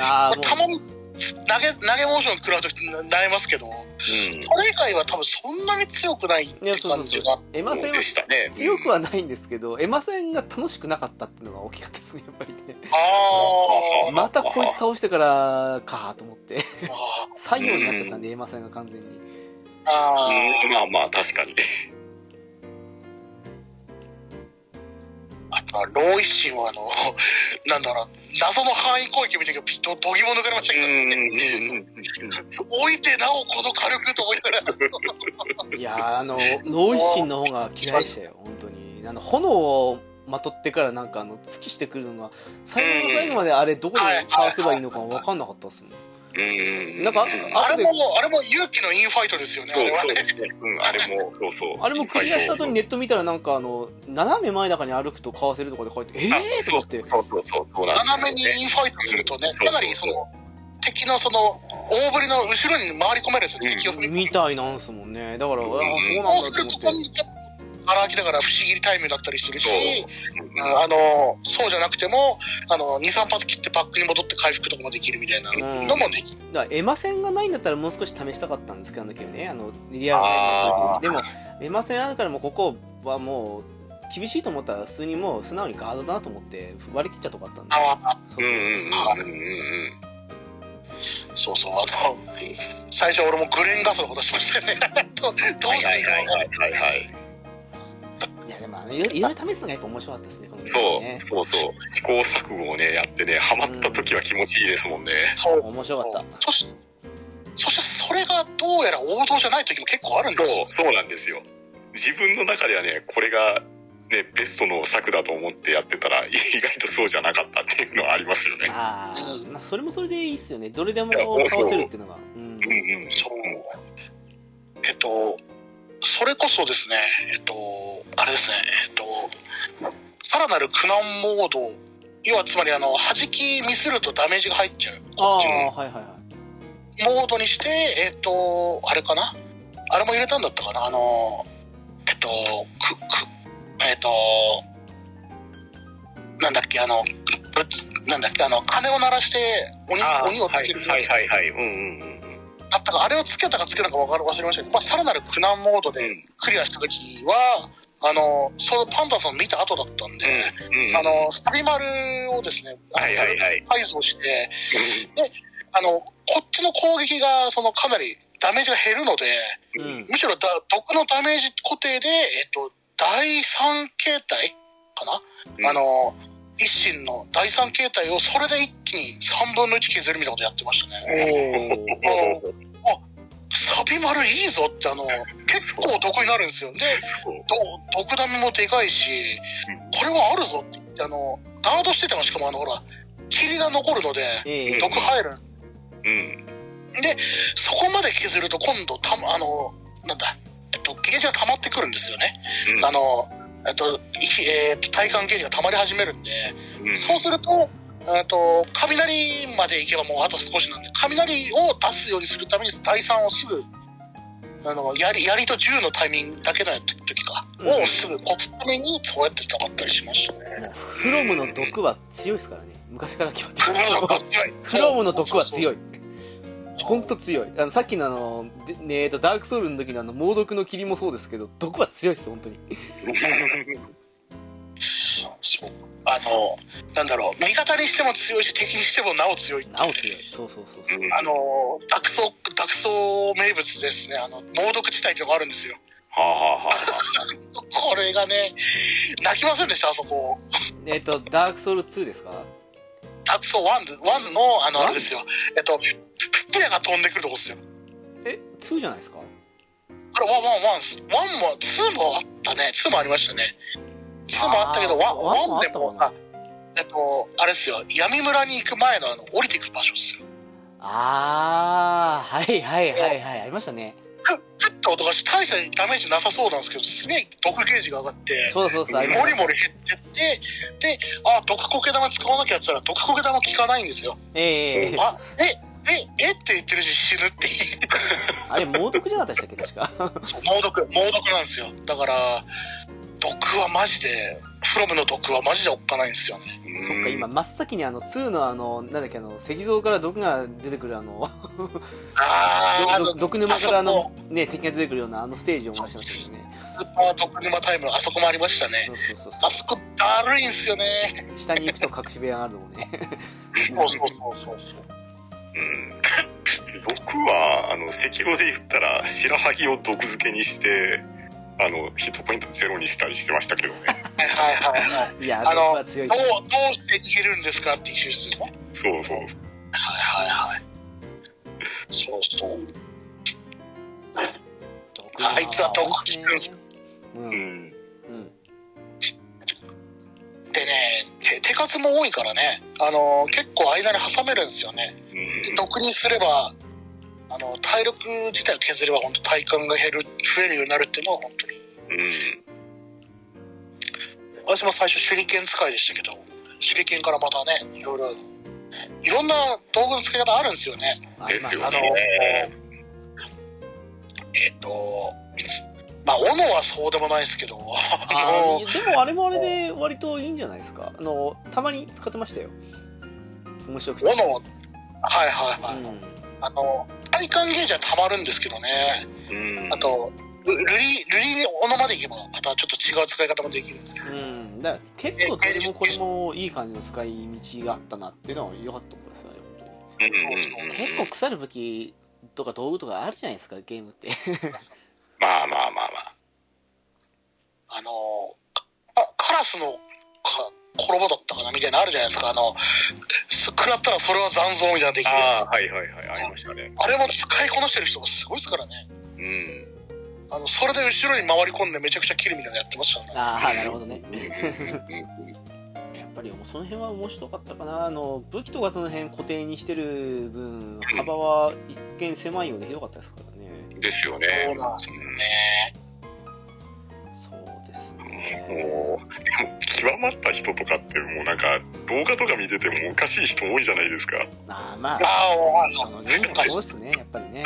ああ、たまに投げ、投げモーション食らうときなりますけど、うん。それ以外は多分そんなに強くないっていやそうそうそう感じが。エマ戦はでしたね。強くはないんですけど、エマ戦が楽しくなかったっていうのが大きかったですね、やっぱりね。あーまたこいつ倒してからかと思って、あ作業 になっちゃったんで、エマ戦が完全に。ー。あーうんまあまあ、確かに。あとは、ローイシンはあの、なんだろう、謎の範囲攻撃を見たけど、ピッとどぎも抜かれましたけど、うん。置いてなおこの火力と思いながら。いやーあの、ロー一心の方が嫌いでしたよ、本当に。あの、炎をまとってからなんかあの、月してくるのが、最後の最後まであれどこでかわせばいいのか分かんなかったっすもん。うん。なんかあれも、あれも勇気のインファイトですよね、あそうそうですね。うん、あれも、そうそう。あれもクリアした後にネット見たらなんかあの、斜め前中に歩くとかわせるとかで書いて、えあーとそて。そうそうそうそうなんです斜。めにインファイトするとね、そうかなりその、敵のその、大振りの後ろに回り込めるんですよ、うん敵を踏みたいなんすもんね。だから、ああ、うんそうなんそうすると、だと思ってこ。んにちは荒きだから不思議タイムだったりするし、あの、そうじゃなくても、あの、2、3発切ってバックに戻って回復とかもできるみたいなのもできる。だからエマ戦がないんだったらもう少し試したかったんですけど、ね、あの、リアル。でも、エマ戦あるからもうここはもう、厳しいと思ったら普通にもう素直にガードだなと思って割り切っちゃとかあったんで。そううんそうそうあの、最初俺もグレンガスのことしましたよね。どどうはいしていいいはいはい。いろいろ試すのがやっぱ面白かったですね、このそう。そうそう。試行錯誤をね、やってね、ハマった時は気持ちいいですもんね。そう。面白かった。そしそしてそれがどうやら王道じゃない時も結構あるんですよ。そう、そうなんですよ。自分の中ではね、これが、ね、ベストの策だと思ってやってたら、意外とそうじゃなかったっていうのはありますよね。ああ、まあ、それもそれでいいっすよね。どれでも倒せるっていうのが。うん。うんうん。そう。えっと、それこそですね、えっと、あれですね、えっと、さらなる苦難モード、要はつまりあの、弾きミスるとダメージが入っちゃう。こっちのはいはいはい。モードにして、えっと、あれかな？あれも入れたんだったかな？あの、えっと、く、く、えっと、なんだっけ、あの、ぶなんだっけ、あの、鐘を鳴らして鬼鬼をつける。はいはいはいはい。うんうんうんだったか、あれをつけたかつけたか分かる忘れましたけど、まあ、さらなる苦難モードでうん。クリアした時は、あの、そのパンダさん見た後だったんで、うん。うん。あの、スタビマルをですね、あのはいはいはい改造して、あの、こっちの攻撃が、その、かなりダメージが減るので、う。うんんむしろだ毒のダメージ固定で、えっと、第3形態かな、うんあの、一心の第3形態をそれで一気に3分の1削るみたいなことやってましたね。おーサビ丸いいぞって、あの、結構毒になるんですよ。で、毒ダメもでかいし、これはあるぞって言って、あの、ガードしててもしかもあの、ほら、霧が残るので、ええ毒入る。うん。そこまで削ると今度、たま、あの、なんだ、えっと、ゲージが溜まってくるんですよね。うんあの、えっと、いえー体感ゲージが溜まり始めるんで、うん。そうすると、えっと、雷まで行けばもうあと少しなんで、雷を出すようにするために第3をすぐ、あの、槍、槍と銃のタイミングだけの時か、うん。をすぐこつために、そうやって戦ったりしましたね。フロムの毒は強いですからね。昔から決まってフロムの毒は強い。い本当強い。あのさっきのあの、でねえーとダークソウルの時のあの猛毒の霧もそうですけど毒は強いです本当に。そ うあの、なんだろう、味方にしても強いし、敵にしてもなお強いなお強い。そうそうそうそう、うん。あの、ダクソ、ダクソ名物ですね。あの、猛毒地帯っていうのがあるんですよ。はあはあはあ。これがね、泣きませんでした、あそこ。えっ、とダークソウル2ですか？ダクソ1で、1の、あの、ワンあれですよ。えっと、ピピラが飛んでくるとこですよ。え2じゃないですか？あれ、1、1、1、1も、2もあったね。2もありましたね。2もあったけど、あーワンも1、1でもあえっと、あれですよ。闇村に行く前の、あの、降りていく場所ですよ。ああはいはいはいはいありましたねふふっと音がして、大したダメージなさそうなんですけど、すげえ毒ゲージが上がって、そうだそうだありましたモリモリ減ってって、で、あ、毒こけ玉使わなきゃやったら、毒こけ玉効かないんですよ。ええあ、え、え、えって言ってるうちに死ぬっていう。あれ猛毒じゃなかったでしたっけ確かそう猛毒、猛毒なんですよ。だから、毒はマジで、フロムの毒はマジでおっかないんですよね。そっか今真っ先にあの2のあのなんだっけあの石像から毒が出てくるあのあ毒沼からああのね敵が出てくるようなあのステージを思い出しましたけどねスーパー毒沼タイムのあそこもありましたね。そうそうそうそあそこだるいんすよね。う下に行くと隠し部屋があるのもねそうそうそうそうそう。うん 僕は、あの、赤炉で言ったら、白萩を毒漬けにして、あの、ヒットポイントゼロにしたりしてましたけどね。はいはいはいはい。いやあのどうどうして逃げるんですか？っていう手術ね。そうそう。はいはいはい。そうそう。あいつは毒多いですねううんん。うんでね、手手数も多いからね、あの、結構間に挟めるんですよね。うん毒にすれば、あの、体力自体を削れば本当体感が減る、増えるようになるっていうのは本当に。うん。私も最初手裏剣使いでしたけど、手裏剣からまたね、いろいろ、いろんな道具の使い方あるんですよね。ありますあの、ですよねえっ、と、まあ、斧はそうでもないですけど、でもあれもあれで割といいんじゃないですかあのたまに使ってましたよ面白くて斧、はいはいはい。うんあの、体感ゲージは溜まるんですけどね、うん。あと、ルルリ、ルリ斧までいけば、またちょっと違う使い方もできるんですけど、うん、だ結構どれもこれもいい感じの使い道があったなっていうのは良かったと思いますよね本当に。結構腐る武器とか道具とかあるじゃないですかゲームって。まあまあまあまあ。あの、あカラスのか転ぼだったかなみたいなのあるじゃないですか。あの、す食らったらそれは残像みたいなのできるやああ、はいはいはい、ありましたね。つ。あれも使いこなしてる人もすごいですからね。うん。あの、それで後ろに回り込んでめちゃくちゃ切るみたいなのやってましたね。ああ なるほどね やっぱりその辺は面白かったかなあの武器とかその辺固定にしてる分幅は一見狭いようでひどかったですからねうんですよそうね。なんですよね。もう、でも、極まった人とかって、もうなんか、動画とか見ててもおかしい人多いじゃないですか。ああまあああ、あのゲームもそうですねやっぱりね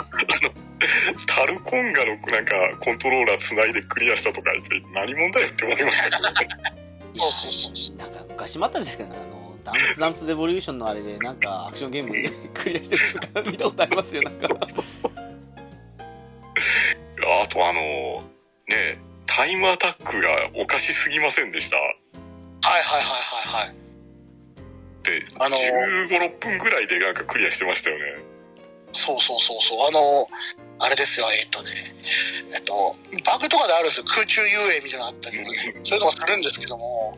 タルコンガのなんか、コントローラー繋いでクリアしたとか何者だよって思いましたけどね。そうそうそうそう。なんか昔もあったんですけどねあのダンスダンスレボリューションのあれで、なんかアクションゲーム クリアしてる見たことありますよ、なんか。あとあの、ね、タイムアタックがおかしすぎませんでした？はいはいはいはいはい。で、あの15、6分ぐらいでなんかクリアしてましたよね。そうそうそうそう。あの、あれですよ、えっとね、えっと、バグとかであるんですよ。空中遊泳みたいなのあったりとかね、そういうのがするんですけども、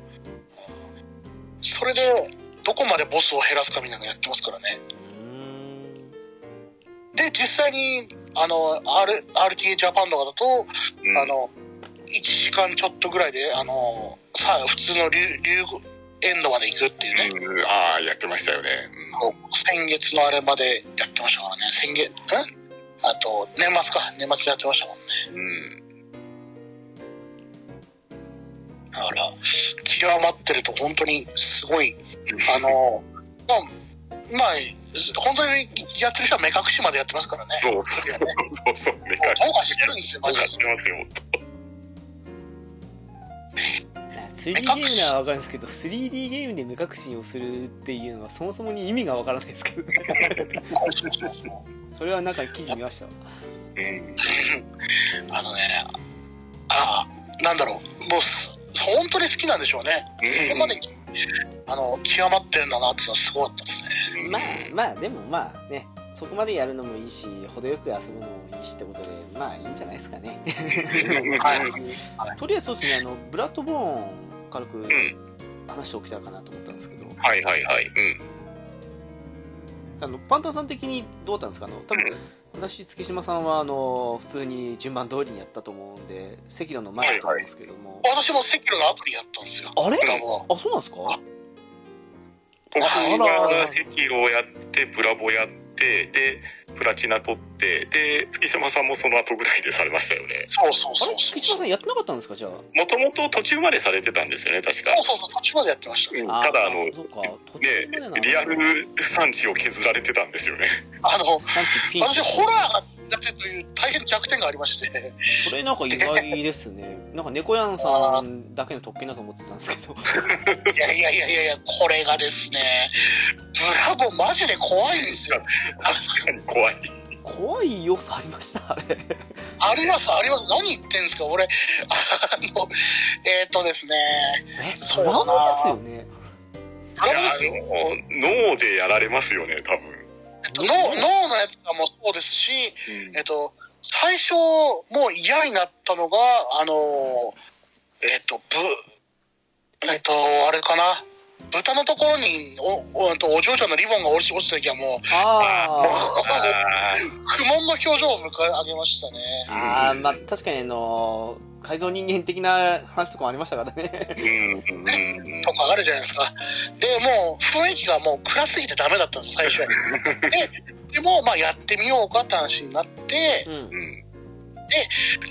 それで、どこまでボスを減らすかみたいなのやってますからね。で、実際に、あの、R、RTA ジャパンとかだと、うんあの、1時間ちょっとぐらいで、あの、さあ、普通の竜、竜エンドまで行くっていうね。うんああ、やってましたよね。先月のあれまでやってましたからね。先月、ん？あと、年末か。年末でやってましたもんね。うん。うんだから、極まってると本当にすごい、あの、まあ、まあ、本当にやってる人は目隠しまでやってますからね。そうそうそう。そうそう。目隠どうかしてるんですよ、マジでし。てますよ。3D ゲームならわかるんですけど 3D ゲームで目隠しをするっていうのはそもそもに意味がわからないですけどね それはなんか記事見ました？わうん。あのね、ああ、なんだろう、もうす、本当に好きなんでしょうね。そこまで、あの、極まってるんだなってのはすごかったですね。うんまあまあでもまあねそこまでやるのもいいし程よく遊ぶのもいいしってことでまあいいんじゃないですかね。はい。とりあえずそうですねあのブラッドボーン軽くん話しておきたいかなと思ったんですけど。はいはいはい。うん。あのパンタンさん的にどうだったんですか？あの多分私月島さんはあの普通に順番通りにやったと思うんで赤炉の前だと思うんですけども、私も赤炉のアプリやったんですよ。あれ？あそうなんですか？僕赤炉やって、ブラボやって、で、プラチナ取って、で、月島さんもその後ぐらいでされましたよね。そうそうそうそう。月島さんやってなかったんですかじゃあ？もともと途中までされてたんですよね、確かそう。そうそう、途中までやってましたね。うんただ、あの、ね、リアル産地を削られてたんですよね。あの、私、ホラーが苦手という大変弱点がありまして、それなんか意外ですね なんか猫やんさんだけの特権なんか持ってたんですけどいやいやいやいやいや、これがですね、ブラボーマジで怖いんですよ。確かに怖い。怖い要素ありました？あれあります、あります。何言ってんですか？俺、あの、えっ、ー、とですね、えそうだなですよねブラボーですよ。いやあの脳でやられますよね、多分。えっと、脳脳のやつはもうそうですし、えっと、最初、もう嫌になったのが、あの、えっと、ぶ、えっと、あれかな？豚のところにおおえっとお嬢ちゃんのリボンが落ち落ちた時はもう、あもうあ苦悶の表情を迎え上げましたね。ああーまあ確かにあの改造人間的な話とかもありましたからね。ーうんうんうん。とかあるじゃないですか。で、もう雰囲気がもう暗すぎてダメだったんです、最初は。で、でも、まあやってみようかって話になってう、ん。うん。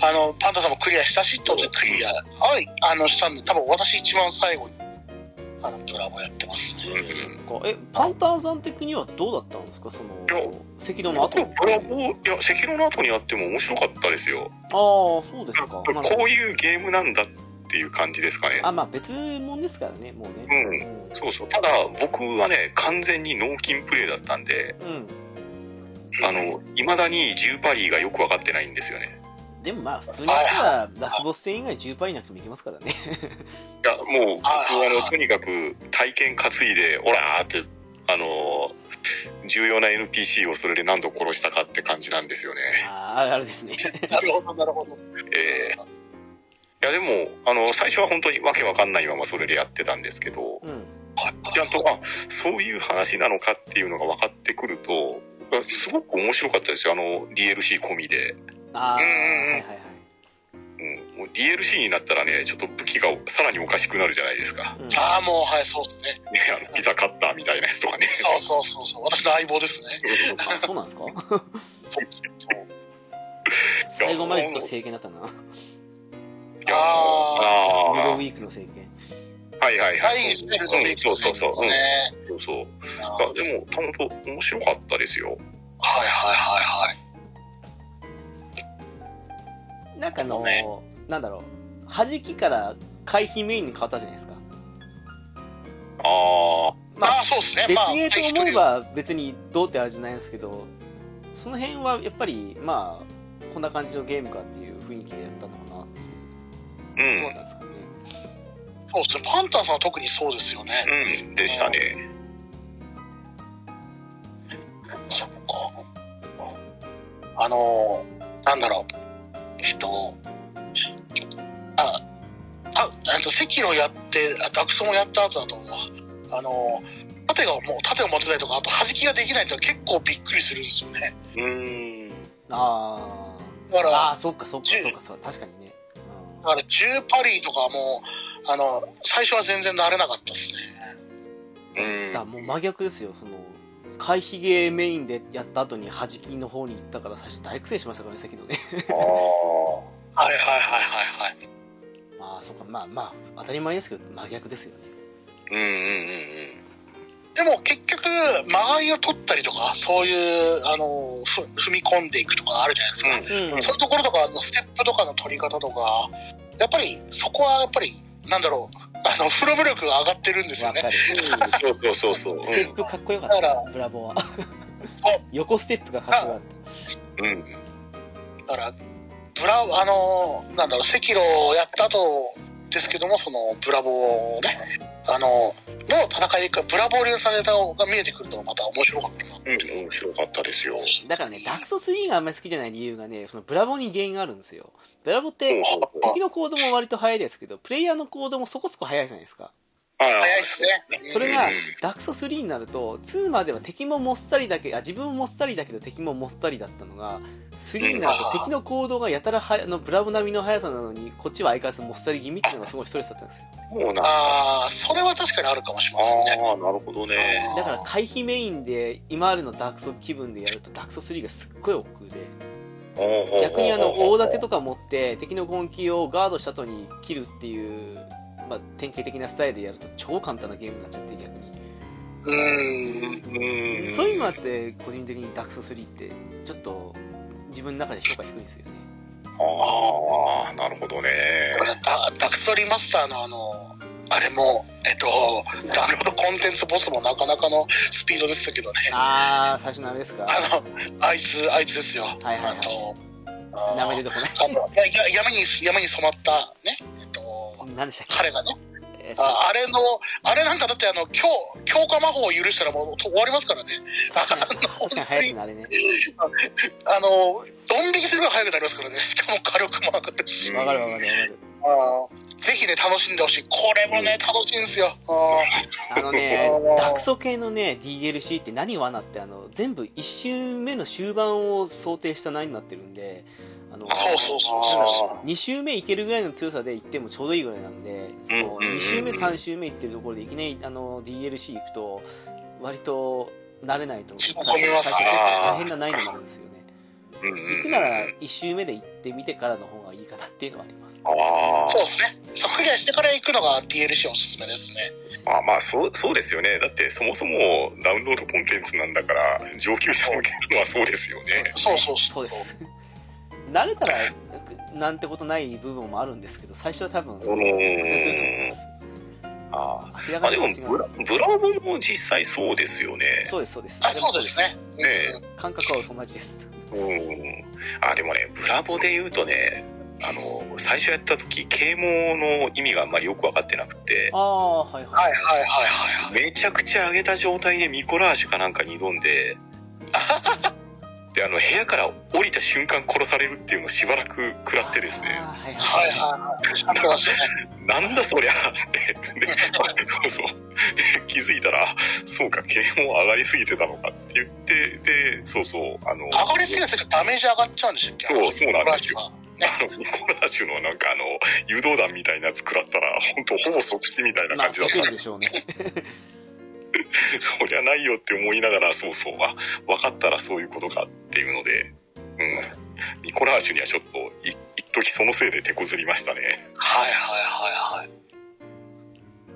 あの、パンタさんもクリアしたし、とでクリア、はい、あの、したんで、多分私一番最後に、あの、ドラマやってますね。うん。えパンターンさん的にはどうだったんですか？そのいや赤道の後。ラボーいや赤炉の後にやっても面白かったですよ。ああそうですか。こういうゲームなんだっていう感じですかね。あまあ別物ですからねもうね。うん。そうそう。ただ僕はね完全に脳筋プレイだったんでうん。あの未だに10パリがよく分かってないんですよねでもまあ普通に言ったらラスボス戦以外10パリなくてもいけますからね。いやもう僕はあのとにかく体験担いでオラーってあの重要な NPC をそれで何度殺したかって感じなんですよね。あああれですね。なるほど、なるほど。ええいやでもあの最初は本当にわけわかんないままそれでやってたんですけどうん。ちゃんとあそういう話なのかっていうのが分かってくるとすごく面白かったですよあの DLC 込みで、ああはいうんうんうんはいはい。うん、もう DLC になったらねちょっと武器がさらにおかしくなるじゃないですか、うん。ああ、もう、はい、そうですね。ね、あのピザカッターみたいなやつとかね。そうそうそうそう。私の相棒ですね。あそうなんですか？最後までずっと政権だったな。いやあゴールデンウあィークの政権あはいはいあ。ははいい、スペルとメイクそうそうそう。うんね。そうそう。あでも本当面白かったですよ。はいはいはいはい。なんかあの、ねなんだろう弾きから回避メインに変わったじゃないですかああまあああ、そうですね。別まあ、ゲーと思えば別にどうってあれじゃないんですけどその辺はやっぱりまあこんな感じのゲームかっていう雰囲気でやったのかなっていううんどうだったんですかねそうですね。パンタンさんは特にそうですよね。うんでしたねそっか。あの、なんだろう。えっと、あ、あ、あと、赤炉やって、あダクソもやった後だと思うわ。あの、盾がもう、盾を持ってたりとか、あと、弾きができないと結構びっくりするんですよね。うーんあだから、ーあーそっかそっか10そっかそう確かにねだから、10パリとかも、あの、最初は全然慣れなかったですね。うんだもう真逆ですよその回避ゲーメインでやった後に弾きの方に行ったから最初大苦戦しましたからね関のね。ああはいはいはいはいはい。まあそっか。まあまあ当たり前ですけど真逆ですよね。うんうんうん。でも結局、間合いを取ったりとか、そういう、あの、ふ踏み込んでいくとかあるじゃないですか。うん。うんそういうところとか、ステップとかの取り方とか、やっぱり、そこはやっぱり、なんだろう、あの、フロム力が上がってるんですよね。そうそうそうそうう。んステップかっこよかった。ブラボーは。横ステップがかっこよかっうんだから、ブラ、あの、なんだろう、赤炉をやった後ですけども、その、ブラボーね、あの、の戦いが、ブラボー流されたのが見えてくるとまた面白かったな。う。ん面白かったですよ。ただからねダークソ3があんまり好きじゃない理由がねそのブラボーに原因があるんですよ。ブラボーって敵の行動も割と早いですけどプレイヤーの行動もそこそこ早いじゃないですか早いっすね。それがうん。ダークソ3になると2までは敵ももっさりだけあ自分ももっさりだけど敵ももっさりだったのが3になると敵の行動がやたらはあのブラボー並みの速さなのにこっちは相変わらずもっさり気味っていうのがすごいストレスだったんですよ。もうなああ、それは確かにあるかもしれませんね。ああなるほどね。だから回避メインで今までのダークソ気分でやるとダークソ3がすっごい億劫で逆にあの大盾とか持って敵の攻撃をガードした後に切るっていう、まあ、典型的なスタイルでやると超簡単なゲームになっちゃって逆に、うーん。うん。そういうのもあって個人的にダークソ3ってちょっと自分の中で評価低いんですよね。ああなるほどね。ダダクソリマスターのあの、あれも、えっと、ダウンロードコンテンツボスもなかなかのスピードでしたけどね。ああ最初のあれですか。あの、あいつ、あいつですよ。はいはいはい。あと、あ名前出てこない。あのやや山に、山に染まった、ね、えっと、何でしたっけ？彼がね、えああれの、あれなんかだってあの、強、強化魔法を許したらもう終わりますからね。あの確かに早いですねあれねあの、ドン引きするぐらい速くなりますからね。しかも火力も上がるし。わかるわかるわかるあーぜひね、楽しんでほしい。これもね、楽しいんですよ。ああのねダクソ系のね DLC って何罠ってあの全部1周目の終盤を想定した内になってるんであのそうそうそう。あ2周目いけるぐらいの強さでいってもちょうどいいぐらいなんでそのうんうんうんうん。2周目3周目いってるところでいきなりあの DLC 行くと割と慣れないと大変な難易度になるんですよね。うんうんうん。行くなら1周目で行ってみてからの方がいいかなっていうのはあります。そうですね。そう、クリアしてから行くのが DLC おすすめですね。あまあそうそうですよね。だってそもそもダウンロードコンテンツなんだから上級者向けのはそうですよね。そうそう。そうです慣れたらなんてことない部分もあるんですけど最初は多分そう苦戦すると思います。ああでもブラブラボも実際そうですよね。そうですそうです。あ、そうですね。ね感覚は同じです。うん。あでもねブラボで言うとねあの最初やった時啓蒙の意味があんまりよく分かってなくて。ああはいはい。はいはいはいはいはい。めちゃくちゃ上げた状態でミコラージュかなんかに挑んで であの部屋から降りた瞬間殺されるっていうのをしばらく食らってですね。はいはい。はいはい。なんだそりゃって。で そうそう。で気づいたらそうか啓蒙上がりすぎてたのかって言ってでそうそうあの上がりすぎるとダメージ上がっちゃうんでしたっけ？そうそうなんですよ。よ。あのミコラージュのなんかあの誘導弾みたいなやつ食らったら本当ほぼ即死みたいなまあ感じだった。作るでしょうね そうじゃないよって思いながら、そうそう、あ、分かったらそういうことかっていうので、うん。ミコラージュにはちょっと、い一時そのせいで手こずりましたね。はいはいはいはい。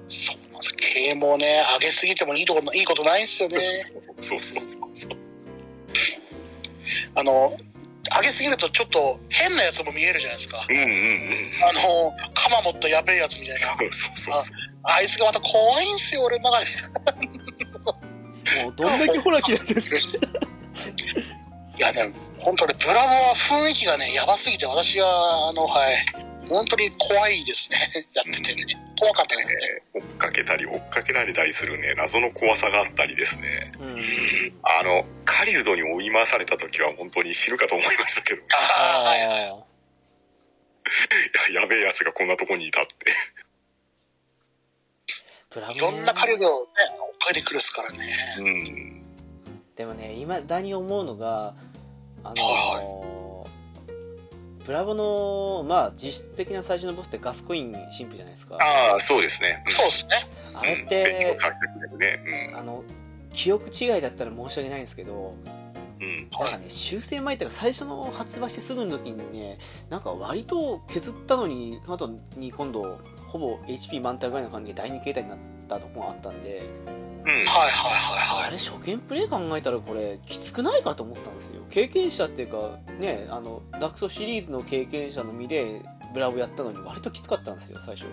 そうなんです。啓蒙ね、上げすぎてもいいとこいいことないんですよね。そうそうそうそう。あの、上げすぎるとちょっと変なやつも見えるじゃないですか。うんうんうん。あの、鎌持ったやべえやつみたいな。そうそうそう。あいつがまた怖いんすよ、俺の中で。もうどんだけホラキなんですかいやね、本当ね、ブラボーは雰囲気がね、やばすぎて、私は、あの、はい、本当に怖いですね。やっててね。怖かったですね。追っかけたり追っかけられたりするね謎の怖さがあったりですね。うん。あの狩人に追い回された時は本当に死ぬかと思いましたけど。ああ、はいはい ややべえやつがこんなとこにいたってーブラボーいろんな狩人をね、追っかけてくるですからね。うん。でもね今だに思うのがあのーブラボのまあ実質的な最初のボスってガスコイン神父じゃないですか。ああそうですね。そうですね。あれっうん勉て強させてくれるね。あの記憶違いだったら申し訳ないんですけどうん。うんなんかね修正前っていうか最初の発売してすぐの時にねなんか割と削ったのにその後に今度ほぼ HP 満タンぐらいの感じで第2形態になったとこがあったんでうん。はいはいはいはい。あれ初見プレイ考えたらこれきつくないかと思ったんですよ。経験者っていうかねあのダークソシリーズの経験者の身でブラボやったのに割ときつかったんですよ最初。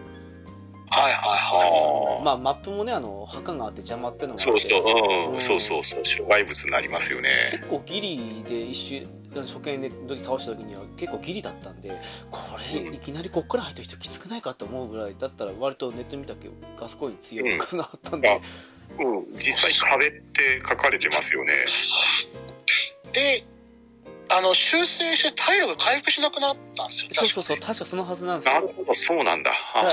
はいはいはああまあマップもねあの墓があって邪魔っていうのもあって。そうそう、う、うん。んそうそうそう、障害物になりますよね。結構ギリで一瞬初見で時倒した時には結構ギリだったんでこれうんいきなりこっから入った人きつくないかと思うぐらいだったら割とネット見たけどガスコイン強いとかそんなあったんで、うん、実際壁って書かれてますよね。い。で、あの、修正して体力回復しなくなったんですよ。そうそうそう確かそのはずなんですよなるほど、そうなんだ。あ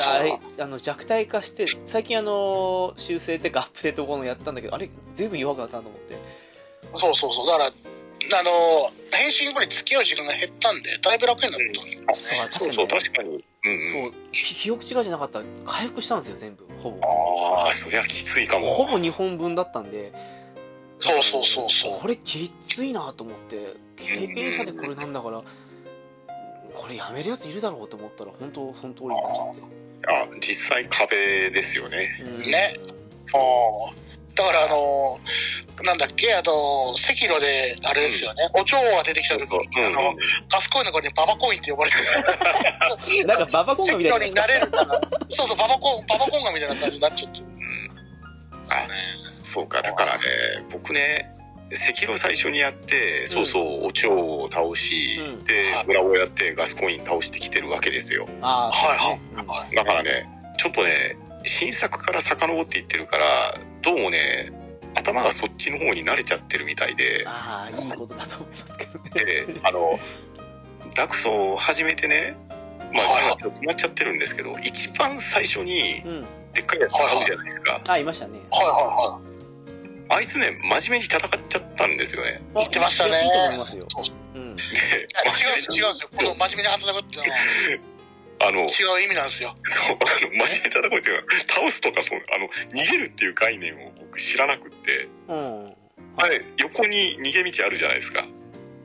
あの弱体化して最近あの修正っていうかアップデート後のやったんだけどあれ随分弱かったなと思ってそうそうそう。だから、あの、変身後に付き合う時間が減ったんで、だいぶ楽になったんですよね。そう確かにそう確かに。うんうん。そうひ記憶違いじゃなかったら回復したんですよ全部ほぼああ、そりゃきついかも。ほぼ2本分だったんでそうそうそうそう。これきついなと思って経験者でこれなんだからこれやめるやついるだろうと思ったら本当その通りになっちゃってあ実際壁ですよね。うんね。そう。だからあの、なんだっけ、あの、赤炉で、あれですよね、お蝶が出てきた時そうに、あの、ガスコインの子にババコインって呼ばれてる。なんかババコンガみたいなになれるから、そうそう、ババコン、ババコンガみたいな感じになっちゃってる。あそうか、だからね、僕ね、赤炉最初にやって、そうそう、お蝶を倒し、うん。ではい、ブラをやってガスコイン倒してきてるわけですよ。ああはいそうねはい。だからね、ちょっとね、新作から遡っていってるから、どうもね、頭がそっちの方に慣れちゃってるみたいで、ああいいことだと思いますけどね。で、あの、ダクソを始めてね、まあ、はい今ちょっと止まっちゃってるんですけど、一番最初にうん。でっかいやつ買うじゃないですか。あいましたね。はいはあいつね、真面目に戦っちゃったんですよね。言ってましたね。いいと思いますよ。そう。うん。違うんですよ、違うんですよ。この真面目に働くっていうのはあの、違う意味なんですよ。そう、あの、真面目に戦うっていうのは、倒すとか、そう、あの、逃げるっていう概念を僕知らなくって、うんあれ、横に逃げ道あるじゃないですか。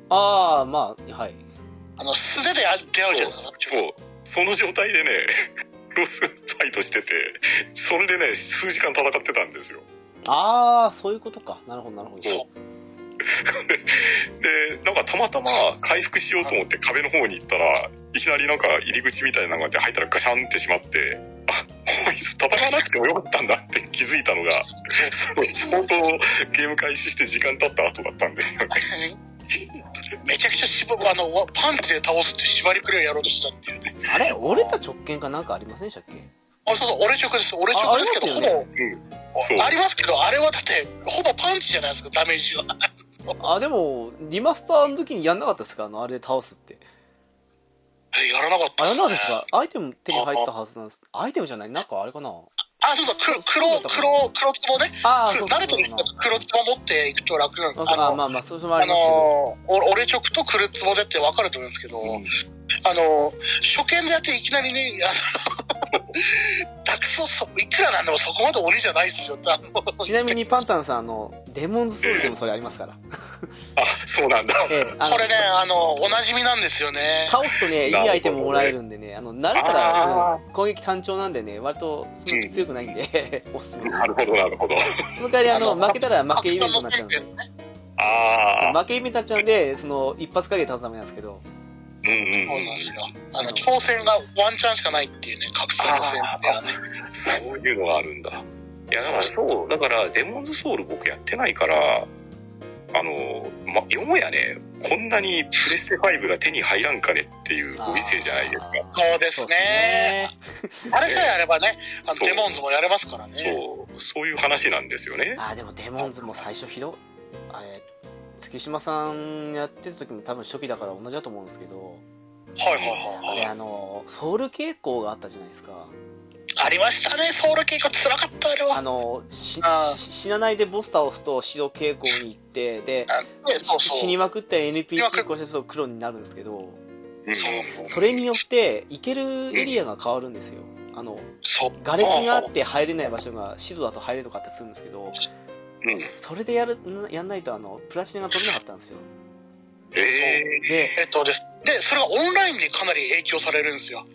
ああまあはいあの、素手で出会うじゃないですか。そう、その状態でね、ク ロスファイトしてて、それでね、数時間戦ってたんですよ。ああそういうことかなるほどなるほどそう で、なんかたまたま回復しようと思って壁の方に行ったら、いきなりなんか入り口みたいなのがあって入ったらガシャンってしまって、あ、こいつ戦わなくてもよかったんだって気づいたのが、そう相当ゲーム開始して時間経った後だったんですよね。めちゃくちゃ縛あの、わパンチで倒すって縛りプレイをやろうとしたっていうね。あれ折れた直径かなんかありませんでしたっけ？あ、そうそう、俺直です。俺直ですけど、ほあありますよぼ、そうありますけど、あれはだって、ほぼパンチじゃないですか、ダメージは。あでもリマスターの時にやんなかったですか？あのあれで倒すってえ、やらなかったあっすね。れなんですか？アイテム手に入ったはずなんです。アイテムじゃない？なんかあれかな？あ、そうそう、黒、黒、黒、黒ツボね。ああそう慣れてる人は黒ツボ持っていくと楽なの。ああの、まあまあそうそれもあありますけど。の、お俺直と黒ツボでって分かると思うんですけど、あの、初見でやっていきなりね、あの、ダクソそ、いくらなんでもそこまで鬼じゃないっすよちなみにパンタンさんあのデモンズソウルでもそれありますからあ、そうなんだ。ええこれね、あの、おなじみなんですよね。倒すとねいいアイテムもらえるんでねあの慣れたあら、うん攻撃単調なんでね割とそんなに強くないんで、おすすめですなるほど、なるほど。その代わりあの負けたら負けイベントになっちゃうんで。ああ、そう負けイベントになっちゃうんでその一発影で倒すためなんですけどうんうんそうなんですよ。あの、挑戦がワンチャンしかないっていうね、の戦ね。そういうのがあるんだ。いや、だからそう、だから、デモンズソウル僕やってないから、あの、ま、よもやね、こんなにプレステ5が手に入らんかねっていうご時世じゃないですか。そうですね。あれさえあればね、あのデモンズもやれますからね。そう、そういう話なんですよね。あーでもデモンズも最初ひどあれ月島さんやってた時も多分初期だから同じだと思うんですけどはいはいあれはいはい。あのソウル傾向があったじゃないですかありましたね、ソウル系が辛かった、あれあは。のしあーし死なないでボス倒すと白傾向に行ってで。死にまくって NPC 死にまく越してそう黒になるんですけどうんそれによって行けるエリアが変わるんですよあの。瓦礫があって入れない場所が白だと入れるとかってするんですけどうん。それでやるやんないとあのプラチナが取れなかったんですよええでえっとです。で、それがオンラインでかなり影響されるんですよ。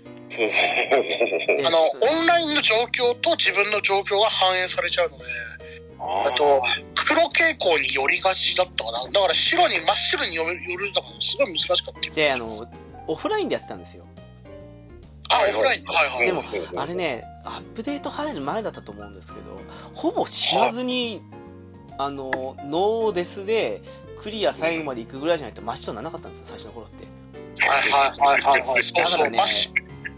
あの、オンラインの状況と自分の状況が反映されちゃうので、ああと、黒傾向に寄りがちだったかな。だから白に、真っ白に寄る寄るだから、すごい難しかったよ。であのオフラインでやってたんですよあ、オフライン。はいはい。でもあれねアップデート入る前だったと思うんですけどほぼ死なずにあのノーデスでクリア最後まで行くぐらいじゃないと真っ白にならなかったんですよ最初の頃って。はいはいはいはいはい。だからね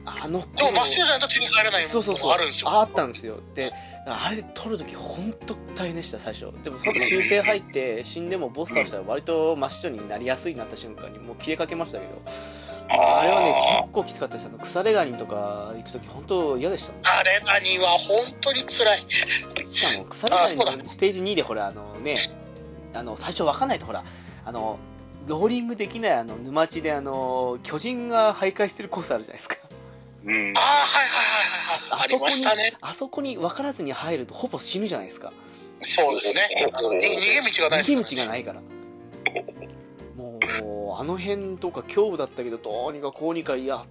あのでも真っ白じゃないと手に入らないそうそうそう。あるんですよ。あったんですよ。であれで撮るとき本当大変でした最初。でもその後修正入って死んでもボス倒したら割と真っ白になりやすいなった瞬間にもう切れかけましたけどあれはね結構きつかったです。あの腐れガニとか行くとき本当嫌でしたもん。あれ何は本当に辛い。しかも腐れガニステージ2でほらあのねあの最初分かんない。とほらあのローリングできないあの沼地であの巨人が徘徊してるコースあるじゃないですか。うん。ああ、はいはいはいはい。ありましたね。あそこに分からずに入るとほぼ死ぬじゃないですか。そうですね。逃げ道がないです逃からね。げ道がないから。もうあの辺とか恐怖だったけどどうにかこうにかやっ